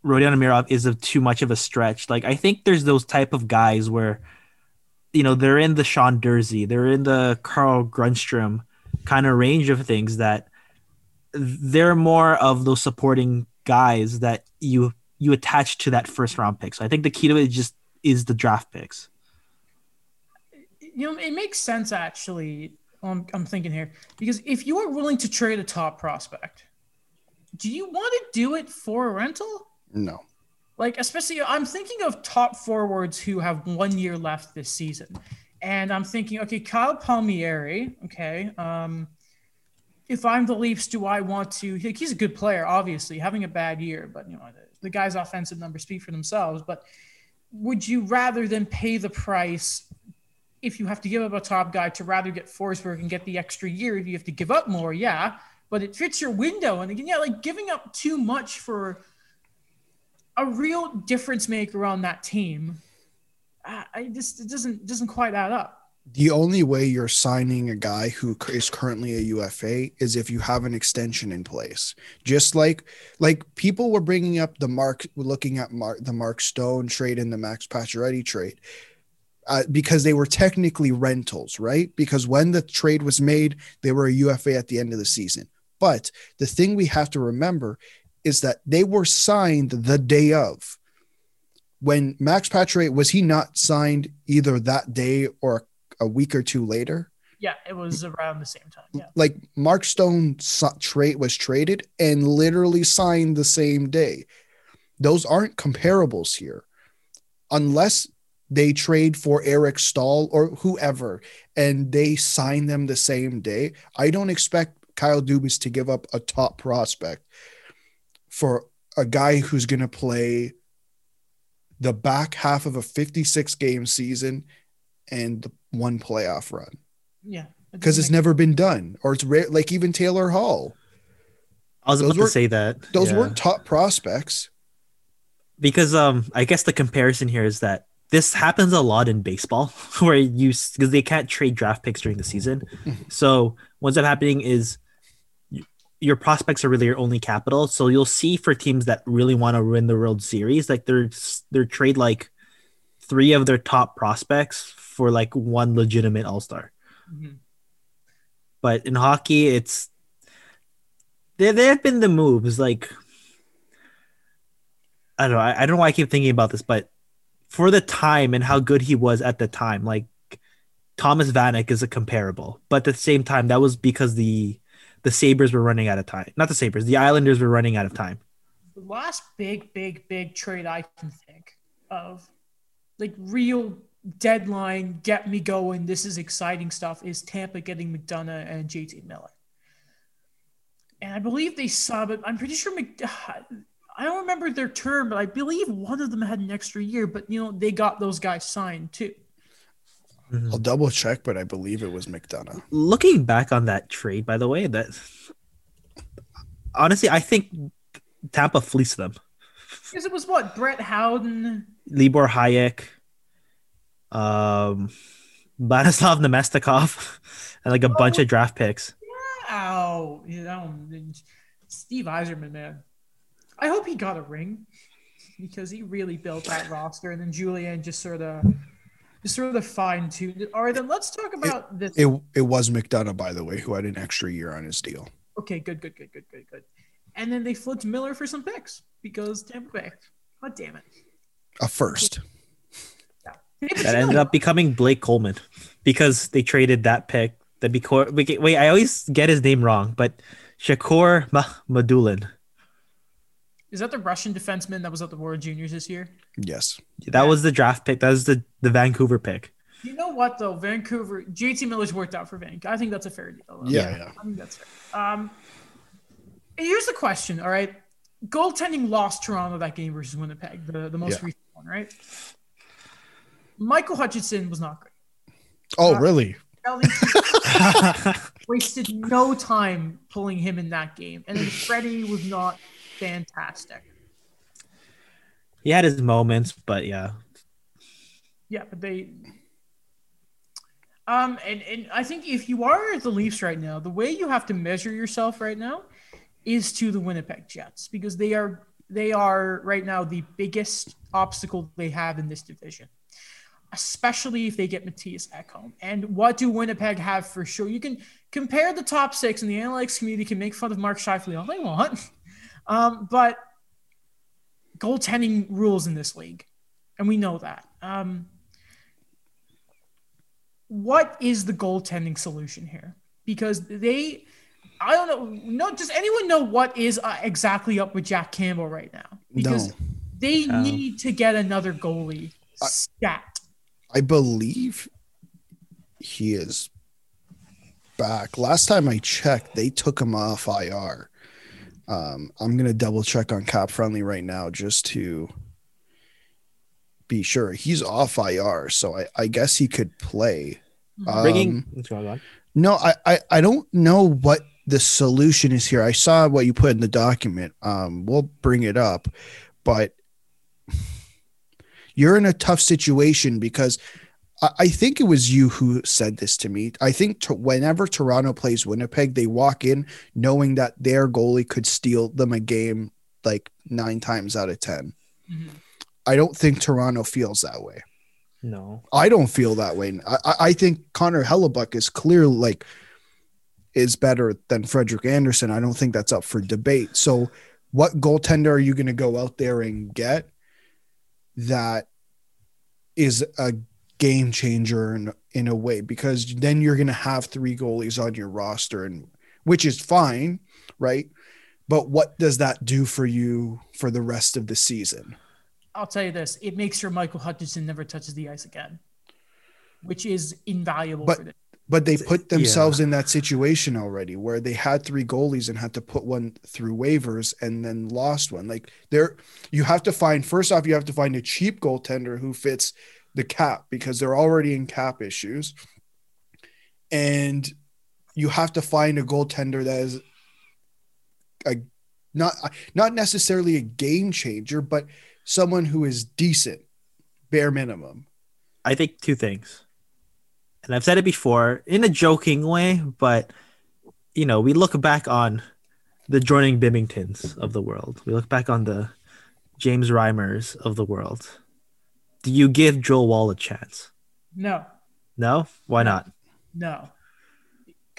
Rodion Amirov is a too much of a stretch. Like I think there's those type of guys where you know they're in the Sean Durzi, they're in the Carl Grundström kind of range of things that they're more of those supporting guys that you you attach to that first round pick. So I think the key to it just is the draft picks. You know, it makes sense actually. I'm, I'm thinking here because if you are willing to trade a top prospect, do you want to do it for a rental? No. Like, especially, I'm thinking of top forwards who have one year left this season. And I'm thinking, okay, Kyle Palmieri, okay. Um, if I'm the Leafs, do I want to? like, He's a good player, obviously, having a bad year, but you know the, the guy's offensive numbers speak for themselves. But would you rather than pay the price if you have to give up a top guy to rather get Forsberg and get the extra year? If you have to give up more, yeah, but it fits your window. And again, yeah, like giving up too much for a real difference maker on that team. I, I just it doesn't doesn't quite add up. The only way you're signing a guy who is currently a UFA is if you have an extension in place. Just like like people were bringing up the Mark looking at Mark the Mark Stone trade and the Max Pacioretty trade. Uh, because they were technically rentals, right? Because when the trade was made, they were a UFA at the end of the season. But the thing we have to remember is that they were signed the day of. When Max Pacioretty was he not signed either that day or a week or two later? Yeah, it was around the same time. Yeah. Like Mark Stone trade was traded and literally signed the same day. Those aren't comparables here, unless they trade for Eric Staal or whoever and they sign them the same day. I don't expect Kyle Dubas to give up a top prospect for a guy who's going to play the back half of a 56 game season and the one playoff run Yeah. because it's never been done or it's rare like even Taylor Hall I was Those about to say that those yeah. weren't top prospects because um I guess the comparison here is that this happens a lot in baseball where you because they can't trade draft picks during the season. so what's up happening is y- your prospects are really your only capital. So you'll see for teams that really want to win the World Series, like they're they're trade like three of their top prospects for like one legitimate All Star. Mhm. But in hockey, it's there. There have been the moves like I don't know. I, I don't know why I keep thinking about this, but for the time and how good he was at the time, like Thomas Vanek is a comparable, but at the same time, that was because the the Sabres were running out of time. Not the Sabres, the Islanders were running out of time. The last big, big, big trade I can think of, like real deadline, get me going, this is exciting stuff, is Tampa getting McDonagh and JT Miller. And I believe they saw, but I'm pretty sure Mc, I don't remember their term, but I believe one of them had an extra year, but you know, they got those guys signed too. I'll double check but I believe it was McDonagh Looking back on that trade, by the way, that honestly, I think Tampa fleeced them. Because it was what? Brett Howden. Libor Hajek, um, Vladislav Namestnikov, and like a bunch of draft picks. Ow. You know, Steve Yzerman, man. I hope he got a ring because he really built that roster. And then Julian just sort of. Just sort of fine tuned it. All right, then let's talk about this. it it was McDonagh by the way who had an extra year on his deal Okay, good, good, good, good, good, good. And then they flipped Miller for some picks because Tampa Bay. God damn it. a first Yeah. That ended up becoming Blake Coleman because they traded that pick. That because wait, I always get his name wrong, but Shakur Madulin. Is that the Russian defenseman that was at the World Juniors this year? yes That was the draft pick. That was the the Vancouver pick. You know what though, Vancouver. JT Miller's worked out for Vancouver. I think that's a fair deal. though. yeah Yeah. yeah I think that's fair. Um, here's the question. All right, goaltending lost Toronto that game versus Winnipeg, the the most Yeah. recent one, right? Michael Hutchinson was not great. oh Uh, really wasted no time pulling him in that game, and then Freddie was not fantastic. he had his moments, but yeah, Yeah, but they. Um, and, and I think if you are at the Leafs right now, the way you have to measure yourself right now is to the Winnipeg Jets because they are they are right now the biggest obstacle they have in this division, especially if they get Mattias Ekholm. And what do Winnipeg have for sure? You can compare the top six, and the analytics community can make fun of Mark Scheifele all they want, um, but goaltending rules in this league, and we know that. Um, what is the goaltending solution here? Because they, I don't know. No, does anyone know what is uh, exactly up with Jack Campbell right now? Because no they No. need to get another goalie stat. I believe he is back. Last time I checked, they took him off IR. Um, I'm gonna double check on Cap Friendly right now just to be sure. He's off IR, so I, I guess he could play. bringing. Um, Let's go on. no, I, I I don't know what the solution is here. I saw what you put in the document. Um, we'll bring it up, but you're in a tough situation because I, I think it was you who said this to me. I think to, whenever Toronto plays Winnipeg, they walk in knowing that their goalie could steal them a game like nine times out of 10. Mhm. I don't think Toronto feels that way. No. I don't feel that way. I, I- I think Connor Hellebuyck is clear like is better than Frederik Andersen. I don't think that's up for debate. So what goaltender are you going to go out there and get that is a game changer in, in a way? Because then you're going to have three goalies on your roster and which is fine, right? But what does that do for you for the rest of the season? I'll tell you this: it makes sure Michael Hutchinson never touches the ice again, which is invaluable But- for this. But they put themselves in that situation already where they had three goalies and had to put one through waivers and then lost one. Like there you have to find first off, you have to find a cheap goaltender who fits the cap because they're already in cap issues. And you have to find a goaltender that is a not not necessarily a game changer, but someone who is decent, bare minimum. I think two things. And I've said it before in a joking way, but you know, we look back on the Jordan Binningtons of the world. We look back on the James Reimers of the world. Do you give Joel Wall a chance? No, No? Why not? no,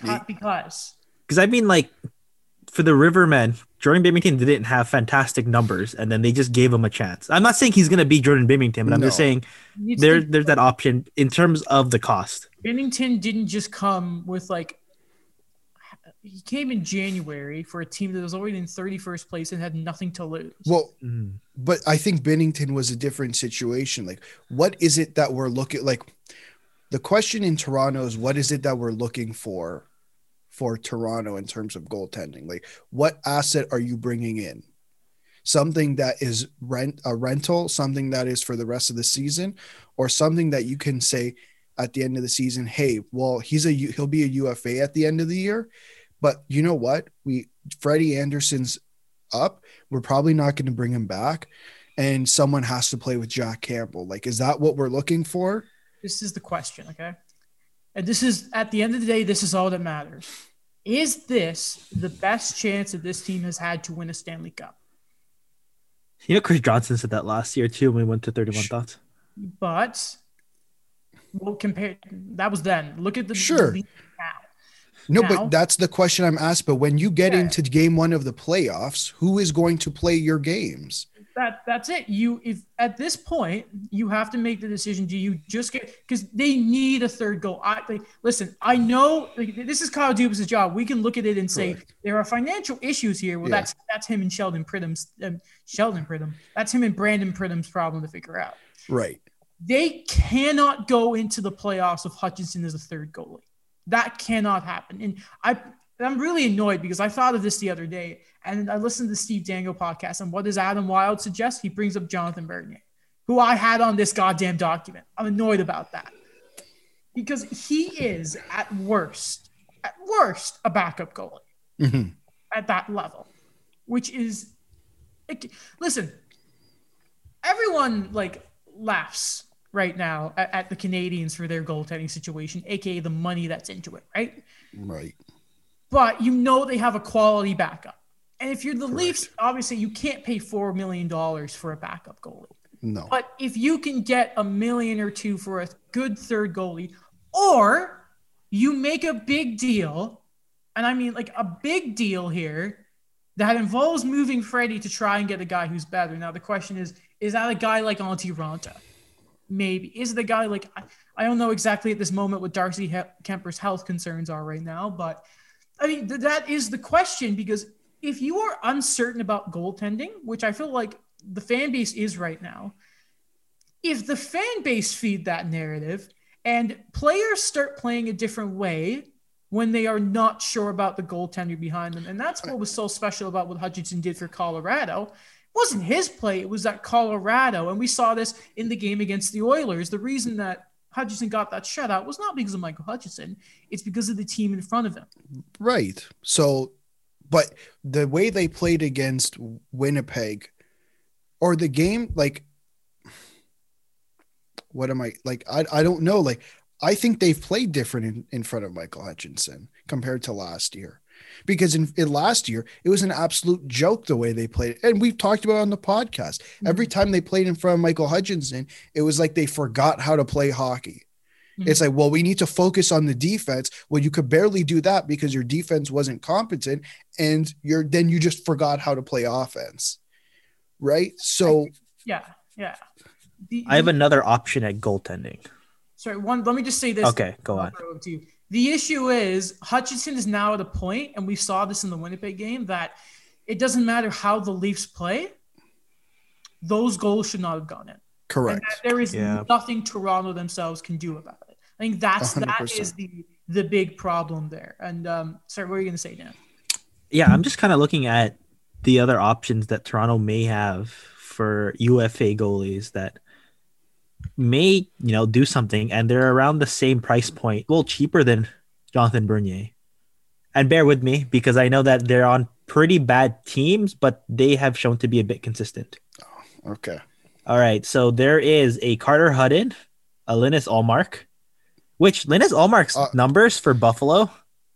Me- because Because I mean, like, for the Rivermen, Jordan Binnington didn't have fantastic numbers, and then they just gave him a chance. I'm not saying he's going to be Jordan Binnington, but I'm just saying you there, there's that option in terms of the cost. Binnington didn't just come with like he came in January for a team that was already in 31st place and had nothing to lose. Well, Mhm. but I think Binnington was a different situation. Like, what is it that we're looking like? The question in Toronto is what is it that we're looking for for Toronto in terms of goaltending? Like, what asset are you bringing in? Something that is rent a rental, something that is for the rest of the season, or something that you can say at the end of the season, hey, well, he's a he'll be a UFA at the end of the year, but you know what? We Freddie Andersen's up. We're probably not going to bring him back, and someone has to play with Jack Campbell. Like, is that what we're looking for? This is the question, okay? And this is at the end of the day, this is all that matters. Is this the best chance that this team has had to win a Stanley Cup? You know, Chris Johnston said that last year too when we went to 31 thoughts. But well, compare that was then. Look at the Sure. now. No, Now- but that's the question I'm asked. But when you get Yeah. into game one of the playoffs, who is going to play your games? that that's it. You if at this point you have to make the decision. Do you just get because they need a third goal? I like, listen. I know like, this is Kyle Dubas' job. We can look at it and say there are financial issues here. Well, Yeah. that's that's him and Sheldon Pridham's um, Sheldon Pridham. That's him and Brandon Pridham's problem to figure out. Right. They cannot go into the playoffs with Hutchinson as a third goalie. That cannot happen. And I I'm really annoyed because I thought of this the other day and I listened to the Steve Dangle podcast. And what does Adam Wylde suggest? He brings up Jonathan Bernier, who I had on this goddamn document. I'm annoyed about that because he is at worst, at worst, a backup goalie Mhm. at that level, which is, it, listen, everyone like laughs right now at, at the Canadiens for their goaltending situation, aka the money that's into it, right? Right. But you know they have a quality backup. And if you're the Correct. Leafs, obviously you can't pay four million dollars for a backup goalie. No. But if you can get a million or two for a good third goalie, or you make a big deal, and I mean like a big deal here that involves moving Freddie to try and get a guy who's better. Now the question is, is that a guy like Antti Raanta? Maybe. Is the guy like I, I don't know exactly at this moment what Darcy he- Kuemper's health concerns are right now, but I mean th- that is the question because if you are uncertain about goaltending, which I feel like the fan base is right now, if the fan base feed that narrative and players start playing a different way when they are not sure about the goaltender behind them, and that's what was so special about what Hutchinson did for Colorado. Wasn't his play, it was that Colorado. And we saw this in the game against the Oilers. The reason that Hutchinson got that shutout was not because of Michael Hutchinson, it's because of the team in front of him. Right. So, but the way they played against Winnipeg or the game, like, What am I like? I I don't know. Like I think they've played different in, in front of Michael Hutchinson compared to last year. Because in, in last year, it was an absolute joke the way they played. it. And we've talked about it on the podcast. Mm-hmm. Every time they played in front of Michael Hutchinson, it was like they forgot how to play hockey. It's mm-hmm. like, well, we need to focus on the defense. Well, you could barely do that because your defense wasn't competent, and you're then you just forgot how to play offense, right? So Yeah, yeah. The, I have another option at goaltending. sorry. One. Let me just say this. Okay, go I'll on. Throw it to you. The issue is Hutchinson is now at a point, and we saw this in the Winnipeg game, that it doesn't matter how the Leafs play; those goals should not have gone in. And correct. that there is Yeah. nothing Toronto themselves can do about it. I think that's that 100%. is the the big problem there. And um, sorry, what are you gonna say, Dan? Yeah, I'm just kind of looking at the other options that Toronto may have for UFA goalies that may, you know, do something, and they're around the same price point, well, cheaper than Jonathan Bernier. And bear with me because I know that they're on pretty bad teams, but they have shown to be a bit consistent. Okay. All right, so there is a Carter Hutton, a Linus Ullmark, which Linus Ullmark's Uh, numbers for Buffalo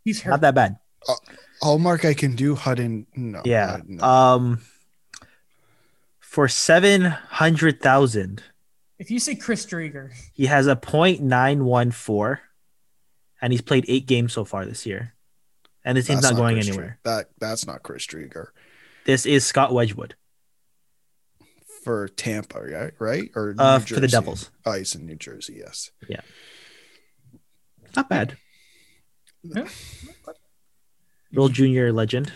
He's hurt. not that bad. Ullmark, I can do. Hutton, no. Yeah. uh, no. Um for 700,000, if you say Chris Driedger, he has a .914 and he's played 8 games so far this year. And the team's That's not going Chris anywhere. Drie- That that's not Chris Driedger This is Scott Wedgewood for Tampa, right? Right? Or uh, New for the Devils. Oh, he's in New Jersey. Yes. Yeah. Not bad. Huh? Real junior legend.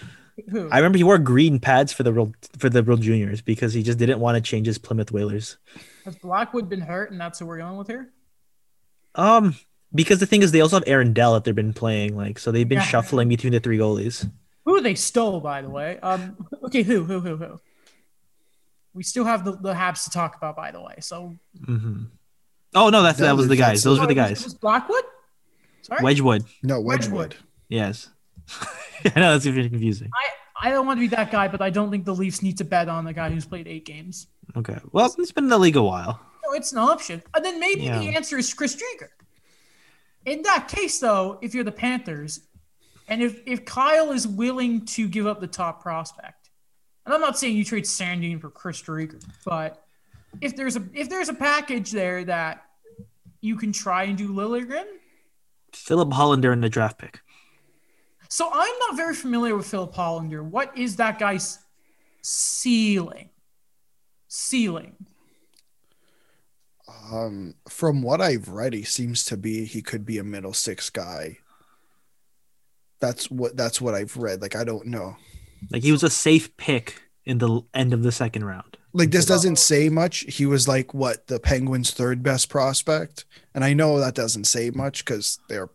who? I remember he wore green pads for the real for the real juniors because he just didn't want to change his Plymouth Whalers. Has Blackwood been hurt, and that's who we're going with here? Um, because the thing is, they also have Aaron Dell that they've been playing like, so they've been Yeah. shuffling between the three goalies. Who they stole, by the way. Um, okay, who, who, who, who? We still have the, the Habs to talk about, by the way. So Mm-hmm. Oh no, that's that, That was the guys. Those were the was- guys. was Blackwood. Sorry, Wedgewood. No, Wedgewood. Wedgewood. Yes. I know that's even confusing. I don't want to be that guy, but I don't think the Leafs need to bet on the guy who's played eight games. Okay. Well, he's been in the league a while. No, it's an option. And then maybe Yeah. the answer is Chris Driedger. In that case, though, if you're the Panthers, and if, if Kyle is willing to give up the top prospect, and I'm not saying you trade Sandin for Chris Driedger, but if there's a if there's a package there that you can try and do Liljegren. Filip Hallander in the draft pick. So I'm not very familiar with Filip Hallander. What is that guy's ceiling? Ceiling. Um, from what I've read, he seems to be he could be a middle six guy. That's what that's what I've read. Like I don't know. Like he was a safe pick in the end of the second round. Like this doesn't say much. He was like what the Penguins' third best prospect, and I know that doesn't say much because they're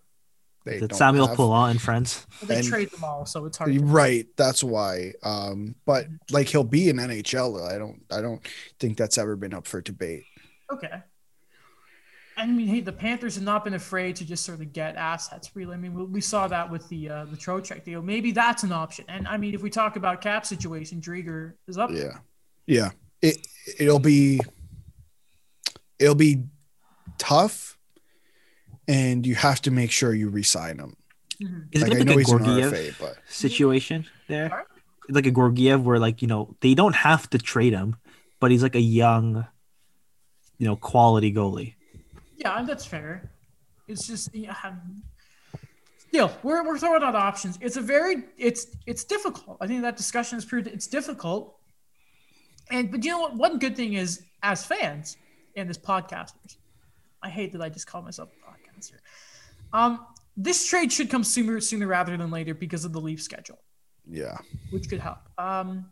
they It's don't Samuel have- Poulin and friends. They And- trade them all, so it's hard. To, Right, that's why. Um, but like he'll be in NHL. I don't I don't think that's ever been up for debate. okay. And I mean, hey, the Panthers have not been afraid to just sort of get assets. Really, I mean, we, we saw that with the uh, the Trocheck deal. Maybe that's an option. And I mean, if we talk about cap situation, Driedger is up. Yeah, yeah. It it'll be it'll be tough, and you have to make sure you resign him. Mhm. Is Like it I like know a he's an Georgiev RFA, but situation there? Sorry? Like a Georgiev where like, you know, they don't have to trade him, but he's like a young, you know, quality goalie. Yeah, that's fair. It's just yeah. um, Still, we're, we're throwing out options. It's a very it's it's difficult. I think that discussion has proved it's difficult. And but you know what? One good thing is as fans and as podcasters, I hate that I just call myself a podcaster. Um, this trade should come sooner sooner rather than later because of the leaf schedule, yeah. which could help. Um,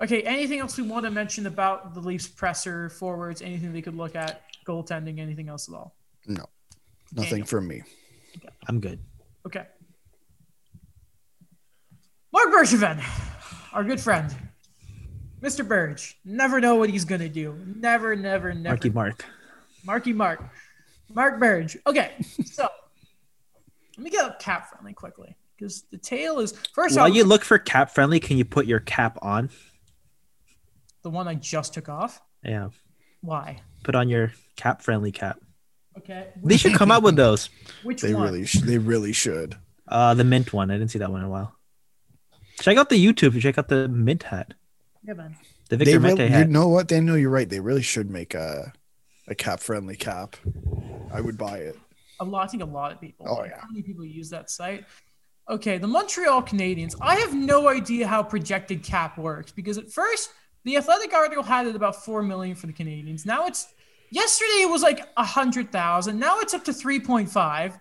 okay, anything else we want to mention about the Leafs presser forwards? Anything they could look at? Goaltending? Anything else at all? No, nothing Daniel. from me. I'm good. Okay. Marc Bergevin, our good friend, Mr. Burge. Never know what he's gonna do. Never, never, never. Marky Mark. Marky Mark. Mark Burge. Okay, so let me get up cap friendly quickly because the tail is first While off you look for cap friendly, can you put your cap on? the one I just took off. Yeah. Why? Put on your cap friendly cap. Okay. They should come out with those. Which They one? really, sh- they really should. Uh, the mint one. I didn't see that one in a while. Check out the YouTube. Check out the mint hat. Yeah, man. The They Victor really, Mete you hat. know what, Daniel? You're right. They really should make a a cap friendly cap. I would buy it. A lot. I think a lot of people. Oh, like, yeah. How many people use that site? Okay, the Montreal Canadiens. I have no idea how projected cap works because at first the Athletic article had it about four million for the Canadiens. Now it's yesterday it was like a hundred thousand. Now it's up to three point five.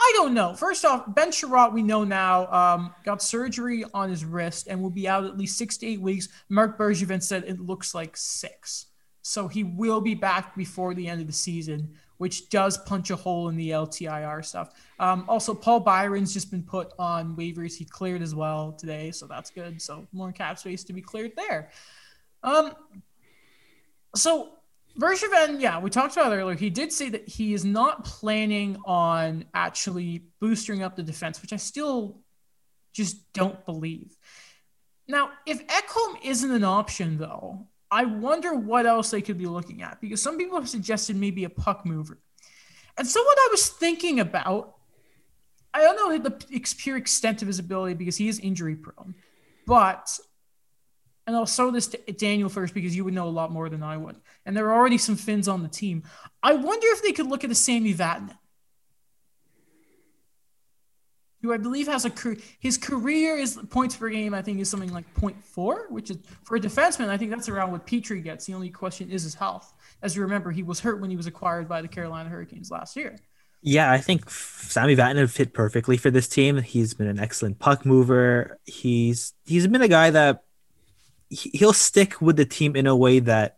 I don't know. First off, Ben Chiarot, we know now, um, got surgery on his wrist and will be out at least six to eight weeks. Marc Bergevin said it looks like six. So he will be back before the end of the season, which does punch a hole in the LTIR stuff. Um, also, Paul Byron's just been put on waivers. He cleared as well today, so that's good. So more cap space to be cleared there. Um, so Bergevin, yeah, we talked about earlier. He did say that he is not planning on actually boosting up the defense, which I still just don't believe. Now, if Ekholm isn't an option, though, I wonder what else they could be looking at because some people have suggested maybe a puck mover. And so, what I was thinking about, I don't know the pure extent of his ability because he is injury prone, but, and I'll show this to Daniel first because you would know a lot more than I would. And there are already some Finns on the team. I wonder if they could look at a Sami Vatanen, who I believe has a career. His career is points per game. I think is something like 0.4, which is for a defenseman. I think that's around what Petry gets. The only question is his health. As you remember, he was hurt when he was acquired by the Carolina Hurricanes last year. Yeah, I think Sami Vatanen fit perfectly for this team. He's been an excellent puck mover. He's he's been a guy that he- he'll stick with the team in a way that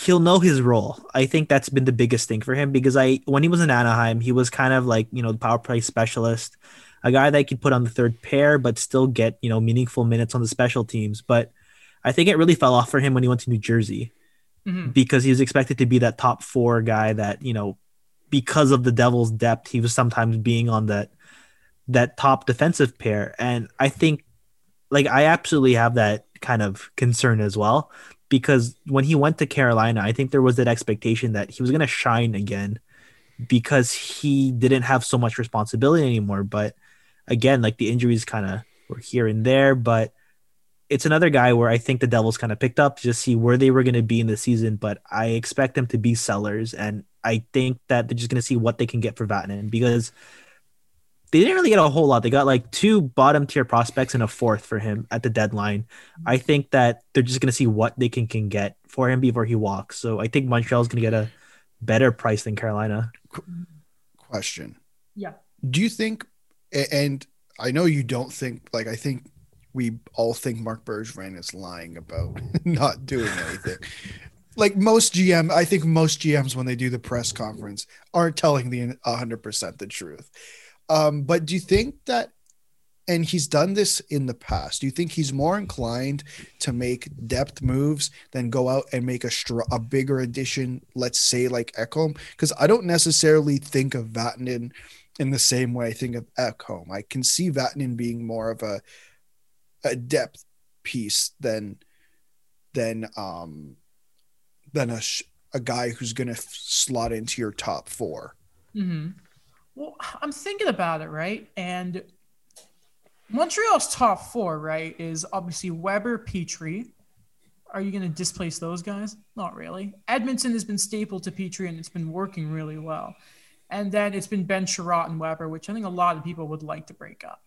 he'll know his role. I think that's been the biggest thing for him because I when he was in Anaheim, he was kind of like, you know, the power play specialist, a guy that could put on the third pair but still get, you know, meaningful minutes on the special teams. But I think it really fell off for him when he went to New Jersey Mhm. because he was expected to be that top four guy that you know because of the devil's depth he was sometimes being on that that top defensive pair and i think like i absolutely have that kind of concern as well because when he went to carolina i think there was that expectation that he was going to shine again because he didn't have so much responsibility anymore. But again like the injuries kind of were here and there but it's another guy where I think the Devils kind of picked up to see where they were going to be in the season, but I expect them to be sellers, and I think that they're just going to see what they can get for Vatanen because they didn't really get a whole lot. They got like two bottom tier prospects and a fourth for him at the deadline. I mm-hmm. think that they're just going to see what they can can get for him before he walks. So I think Montreal's going to get a better price than Carolina. Question. Yeah. Do you think, and I know you don't think, like, I think we all think Marc Bergevin is lying about not doing anything. like most GM, I think most GMs, when they do the press conference, aren't telling the 100% the truth. Um, but do you think that, and he's done this in the past, do you think he's more inclined to make depth moves than go out and make a, str- a bigger addition, let's say like Ekholm? Because I don't necessarily think of Vatanen in the same way I think of Ekholm. I can see Vatanen being more of a a depth piece than than um than a a guy who's going to slot into your top 4. hmm Well, I'm thinking about it, right? And Montreal's top four, right, is obviously Weber, Petry. Are you going to displace those guys? Not really. Edmundson has been staple to Petry, and it's been working really well. And then it's been Ben Chiarot and Weber, which I think a lot of people would like to break up.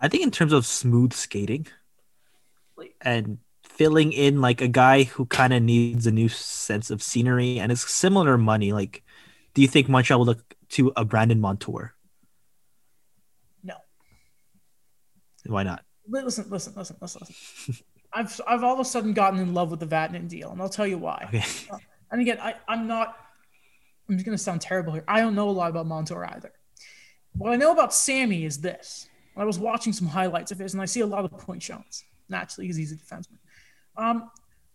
I think in terms of smooth skating and filling in like a guy who kind of needs a new sense of scenery and it's similar money. Like, do you think Montreal will look to a Brandon Montour? No. Why not? Listen, listen, listen, listen, listen. I've I've all of a sudden gotten in love with the Vatanen deal, and I'll tell you why. Okay. And again, I, I'm not. I'm just gonna sound terrible here. I don't know a lot about Montour either. What I know about Sami is this. I was watching some highlights of his, and I see a lot of point shots naturally because he's a defenseman. Um,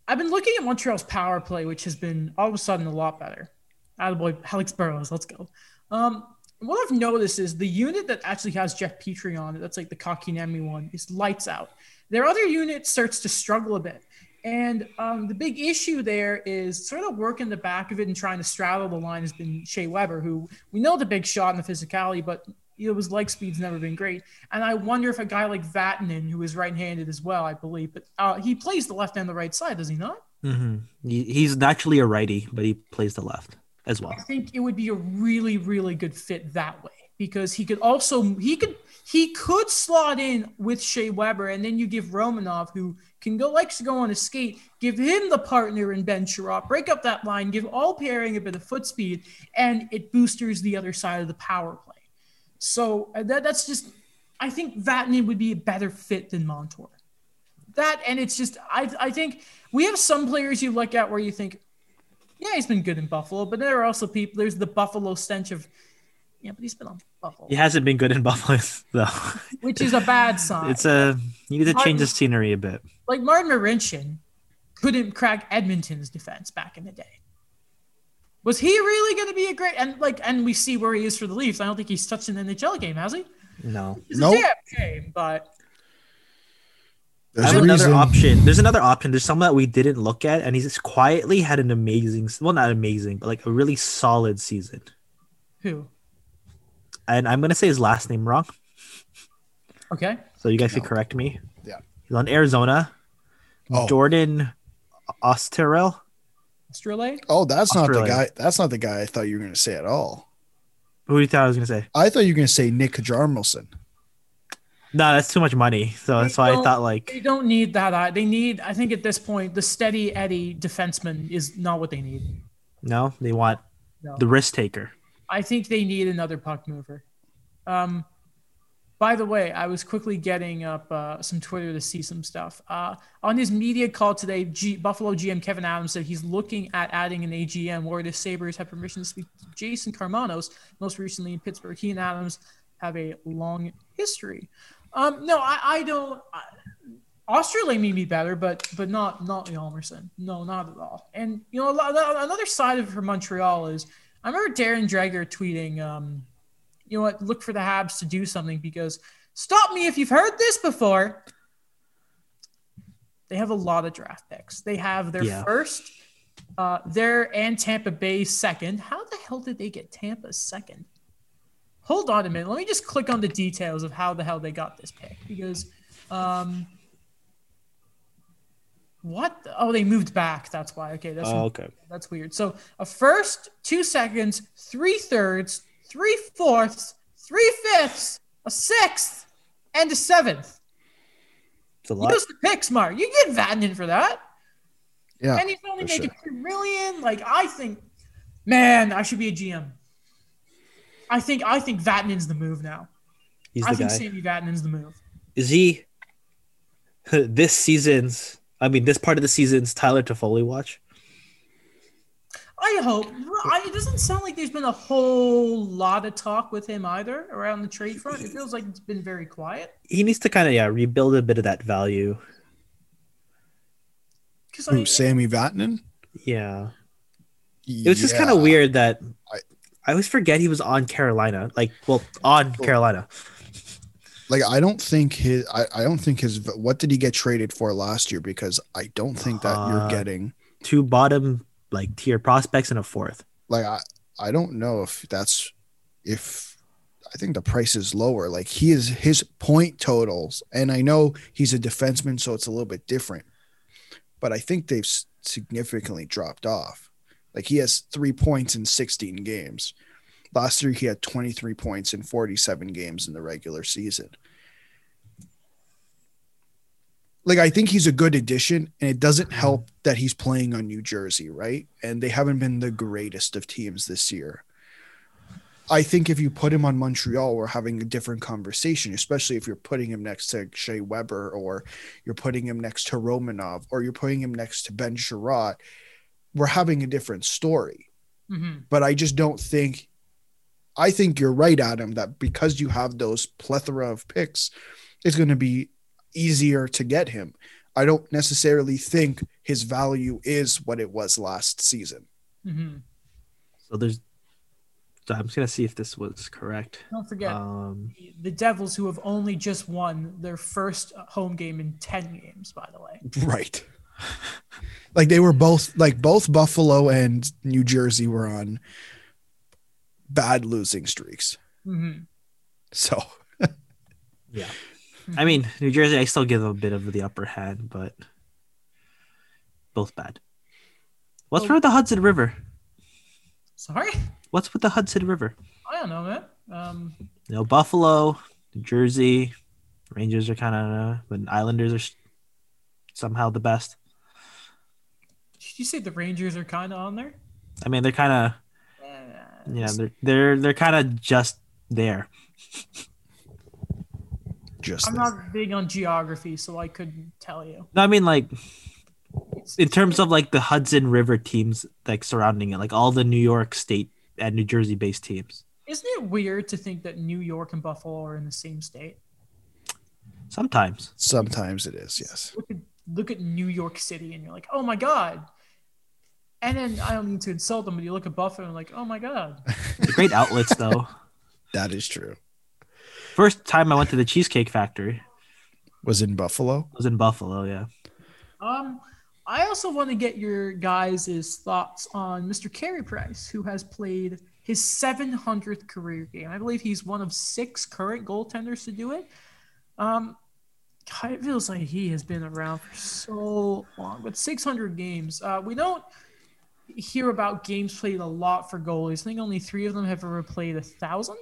I've been looking at Montreal's power play, which has been all of a sudden a lot better. Attaboy, Alex Burrows, let's go. Um, what I've noticed is the unit that actually has Jeff Petry on it, that's like the Kotkaniemi one, is lights out. Their other unit starts to struggle a bit. And um, the big issue there is sort of working the back of it and trying to straddle the line has been Shea Weber, who we know the big shot and the physicality, but you know, his leg speed's never been great. And I wonder if a guy like Vatanen, who is right-handed as well, I believe, but uh, he plays the left and the right side, does he not? Mm-hmm. He's naturally a righty, but he plays the left as well. I think it would be a really, really good fit that way because he could also he could he could slot in with Shea Weber, and then you give Romanov, who can go likes to go on a skate, give him the partner in Ben Chiarot, break up that line, give all pairing a bit of foot speed, and it boosters the other side of the power play. So uh, that, that's just I think Vatanen would be a better fit than Montour. That and it's just I I think we have some players you look at where you think, yeah, he's been good in Buffalo, but there are also people. There's the Buffalo stench of yeah, but he's been on Buffalo. He hasn't been good in Buffalo though. Which is a bad sign. It's a you need to change the scenery a bit. Like Martin Marincin couldn't crack Edmonton's defense back in the day. Was he really going to be a great and like and we see where he is for the Leafs? I don't think he's touched an NHL game, has he? No. It's Nope. a damn shame, but There's I a have another reason. option. There's another option. There's someone that we didn't look at, and he's just quietly had an amazing, well, not amazing, but like a really solid season. who? And I'm gonna say his last name wrong, Okay. so you guys can correct me. Yeah. He's on Arizona. Oh. Jordan Oesterle. Australia? Oh, that's not the guy. That's not the guy I thought you were going to say at all. Who do you thought I was gonna say? I thought you were going to say Nick Hjalmarsson. No, that's too much money. So that's why I thought like They don't need that. uh, They need, I think at this point, the steady Eddie defenseman is not what they need. no, they want No. the risk taker. I think they need another puck mover. Um, by the way, I was quickly getting up uh, some Twitter to see some stuff. Uh, on his media call today, G- Buffalo GM Kevyn Adams said he's looking at adding an AGM where the Sabres have permission to speak to Jason Karmanos, most recently in Pittsburgh. He and Adams have a long history. Um, no, I, I don't. I, Australia may be better, but but not not Hjalmarsson. No, not at all. And you know, a lot- another side of it for Montreal is I remember Darren Dreger tweeting, um, you know what, look for the Habs to do something because stop me if you've heard this before. They have a lot of draft picks. They have their Yeah. first, uh, their and Tampa Bay second. How the hell did they get Tampa second? Hold on a minute. Let me just click on the details of how the hell they got this pick because, um, what? the- oh, they moved back. That's why. Okay, that's Oh, okay. that's weird. So a first, two seconds, three thirds, three fourths, three fifths, a sixth, and a seventh. It's a lot. Use the picks, Mark. You get Vatanen for that. Yeah. and he's only for making three million. Like I think, man, I should be a GM. I think I think Vatanen's the move now. He's I the think guy. Sami Vatanen's the move. Is he this season's? I mean, this part of the season's Tyler Toffoli watch. I hope. I, it doesn't sound like there's been a whole lot of talk with him either around the trade front. It feels like it's been very quiet. He needs to kind of yeah rebuild a bit of that value. Because Who, Sami Vatanen? Yeah, it was just kind of weird that I- I, always forget he was on Carolina. Like, well, on Carolina. Like I don't think his. I, I don't think his. What did he get traded for last year? Because I don't think that Uh, you're getting. Two bottom like tier prospects and a fourth. Like I. I don't know if that's. If I think the price is lower. Like he is his point totals, and I know he's a defenseman, so it's a little bit different. But I think they've significantly dropped off. Like he has three points in 16 games. Last year he had 23 points in 47 games in the regular season. Like I think he's a good addition, and it doesn't help that he's playing on New Jersey, right? And they haven't been the greatest of teams this year. I think if you put him on Montreal, we're having a different conversation, especially if you're putting him next to Shea Weber or you're putting him next to Romanov or you're putting him next to Ben Chiarot. We're having a different story. hmm But I just don't think I think you're right, Adam, that because you have those plethora of picks, it's going to be easier to get him. I don't necessarily think his value is what it was last season. hmm So there's. So I'm just gonna see if this was correct. Don't forget Um, the Devils, who have only just won their first home game in ten games. By the way, Right. Like they were both like both Buffalo and New Jersey were on bad losing streaks. hmm So Yeah. I mean, New Jersey, I still give them a bit of the upper hand, but both bad. What's Oh. with the Hudson River? Sorry, What's with the Hudson River? I don't know, man. Um, You know, Buffalo, New Jersey, Rangers are kind of, but Islanders are s- somehow the best. Did you say the Rangers are kind of on there? I mean, they're kind of, Uh, yeah, they're they're they're kind of just there. just I'm there. not big on geography, so I couldn't tell you. No, I mean like in terms of like the Hudson River teams like surrounding it, like all the New York State and New Jersey based teams. Isn't it weird to think that New York and Buffalo are in the same state? Sometimes. Sometimes it is, yes. Look at look at New York City, and you're like, oh my god. And then I don't mean to insult them, but you look at Buffalo and like, oh my god. They're great outlets though. That is true. First time I went to the Cheesecake Factory Was in Buffalo. was in Buffalo. Yeah. Um, I also want to get your guys' thoughts on Mr. Carey Price, who has played his 700th career game. I believe he's one of six current goaltenders to do it. Um, God, it feels like he has been around for so long, but 600 games. Uh, we don't hear about games played a lot for goalies. I think only three of them have ever played a thousand.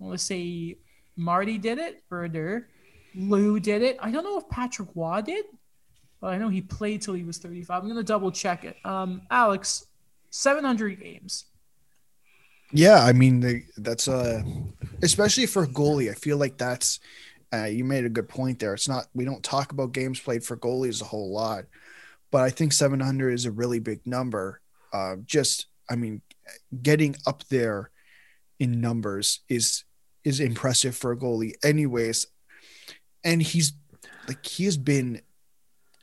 I want to say Marty did it, Brodeur, Lou did it. I don't know if Patrick Roy did. But I know he played till he was 35. I'm gonna double check it. Um, Alex, 700 games. Yeah, I mean that's uh especially for goalie. I feel like that's uh, you made a good point there. It's not we don't talk about games played for goalies a whole lot, but I think 700 is a really big number. Uh, just I mean, getting up there in numbers is is impressive for a goalie, anyways. And he's like he has been,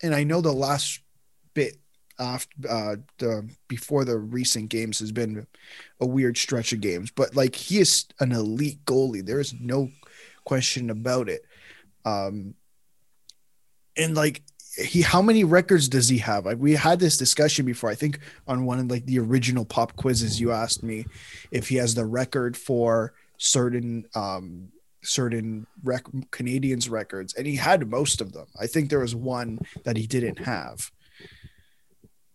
and I know the last bit after uh, the before the recent games has been a weird stretch of games, but like he is an elite goalie. There is no question about it. Um, and like he, how many records does he have? Like we had this discussion before. I think on one of like the original pop quizzes, you asked me if he has the record for certain um certain rec- Canadians records, and he had most of them. I think there was one that he didn't have.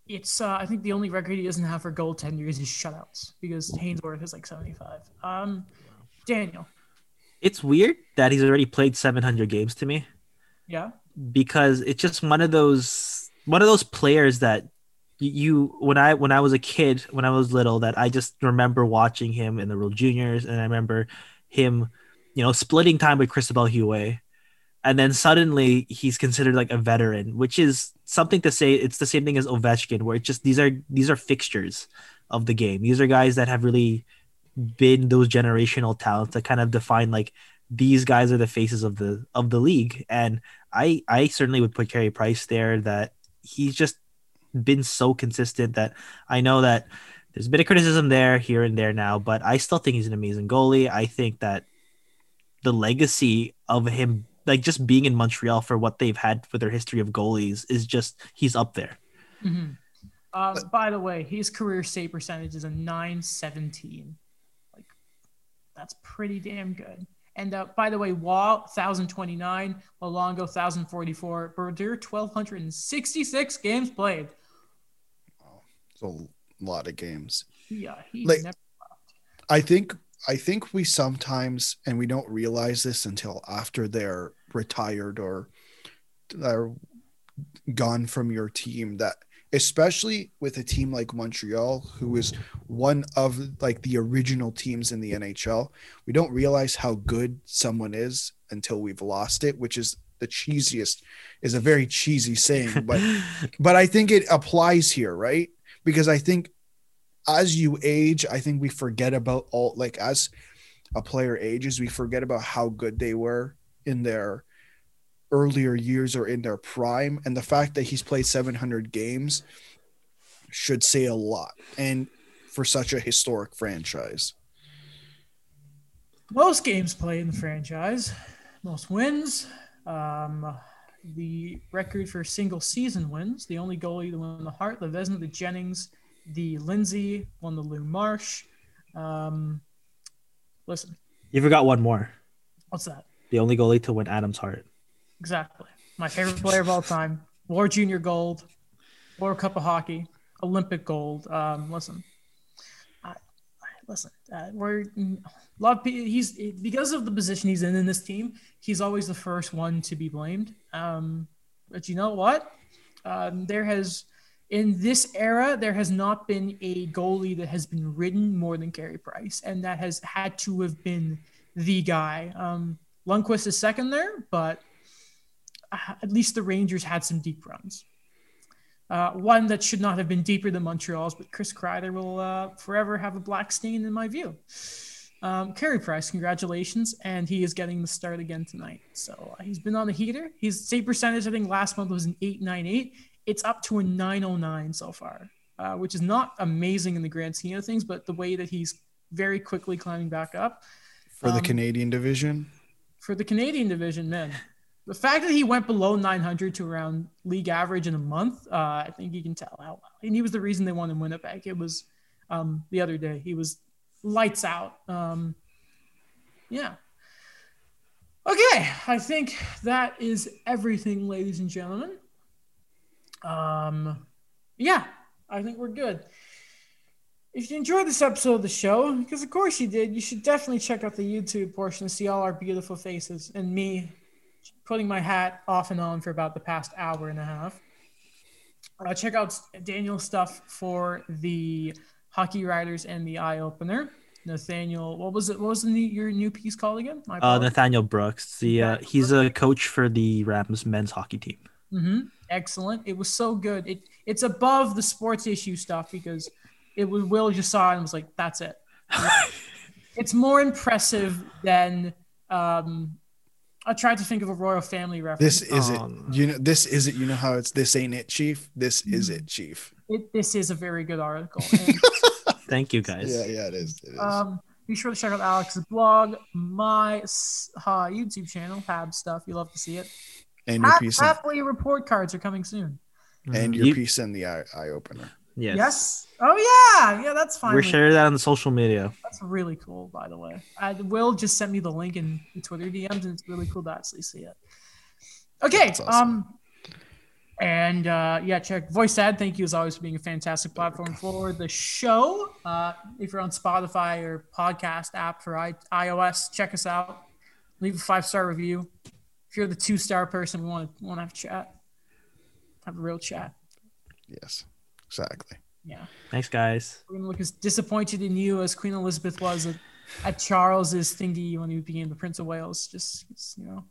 It's uh, I think the only record he doesn't have for goaltenders is shutouts because Hainsworth is like 75. Um, Daniel, It's weird that he's already played 700 games to me yeah, because it's just one of those one of those players that you when I when I was a kid when I was little that I just remember watching him in the World Juniors and I remember him you know splitting time with Cristobal Huet and then suddenly he's considered like a veteran which is something to say it's the same thing as Ovechkin where it's just these are these are fixtures of the game. These are guys that have really been those generational talents that kind of define like these guys are the faces of the of the league. And I I certainly would put Carey Price there. That he's just been so consistent that I know that there's a bit of criticism there, here and there now, but I still think he's an amazing goalie. I think that the legacy of him, like just being in Montreal for what they've had for their history of goalies, is just he's up there. hmm Uh, by the way, his career save percentage is a 917. Like, that's pretty damn good. And uh, by the way, Roy 1029, Luongo 1044, Brodeur 1266 games played. It's a lot of games. Yeah, he Like- never. I think I think we sometimes and we don't realize this until after they're retired or they're gone from your team that especially with a team like Montreal who is one of like the original teams in the NHL we don't realize how good someone is until we've lost it which is the cheesiest is a very cheesy saying but but I think it applies here, right? Because I think as you age, I think we forget about all like as a player ages, we forget about how good they were in their earlier years or in their prime. And the fact that he's played 700 games should say a lot. And for such a historic franchise. Most games played in the franchise, most wins. Um, the record for single season wins. The only goalie to win the Hart, the Vezina, the Jennings, the Lindsay, won the Lou Marsh. Um, listen, You forgot one more. what's that? The only goalie to win Adam's heart. Exactly. My favorite player of all time. War Junior Gold, World Cup of Hockey, Olympic Gold. Um, listen, I, listen. Uh, we're pe- he's because of the position he's in in this team. He's always the first one to be blamed. Um, but you know what? Um, there has in this era there has not been a goalie that has been ridden more than Carey Price, and that has had to have been the guy. Um, Lundqvist is second there, but at least the Rangers had some deep runs. Uh, one that should not have been deeper than Montreal's, but Chris Kreider will uh, forever have a black stain in my view. Um, Carey Price, congratulations, and he is getting the start again tonight. So uh, he's been on the heater. His save percentage, I think, last month was an 898. It's up to a 909 so far, uh, which is not amazing in the grand scheme of things, but the way that he's very quickly climbing back up For the Um, Canadian division, for the Canadian division, man. The fact that he went below 900 to around league average in a month, uh, I think you can tell how. And he was the reason they won in Winnipeg. It was um, the other day. He was lights out. Um, yeah. Okay, I think that is everything, ladies and gentlemen. Um, yeah, I think we're good. If you enjoyed this episode of the show, because of course you did, you should definitely check out the YouTube portion to see all our beautiful faces and me putting my hat off and on for about the past hour and a half. Uh, check out Daniel's stuff for the Hockey Riders and the Eye Opener. Nathaniel, what was it? What was the new, your new piece called again? Uh. Nathaniel Brooks. The uh, he's a coach for the Rams men's hockey team. hmm Excellent. It was so good. It it's above the sports issue stuff because it was Will just saw it and was like, "That's it." it's more impressive than um, I tried to think of a royal family reference. this is it. Oh, no. You know, this is it. You know how it's this ain't it, Chief. This is it, Chief. It, this is a very good article. And, Thank you guys. Yeah, yeah, it is. It is. um, be sure to check out Alex's blog, my uh, YouTube channel, Pab stuff. You love to see it. and your Half, piece, in, report cards are coming soon. and your You- piece in the eye, eye opener. Yes. Yes. Oh yeah, yeah. That's fine. We're sharing that on the social media. That's really cool, by the way. I, Will just sent me the link in the Twitter DMs, and it's really cool to actually see it. Okay. Awesome. Um, and uh, yeah, check Voice Ad. Thank you as always for being a fantastic platform for the show. Uh, if you're on Spotify or podcast app for I- iOS, check us out. Leave a five star review. If you're the two star person, we want to want to have a chat, have a real chat. Yes, exactly. Yeah. Thanks, guys. We're gonna look as disappointed in you as Queen Elizabeth was at, at Charles's thingy when he became the Prince of Wales. Just, just, you know,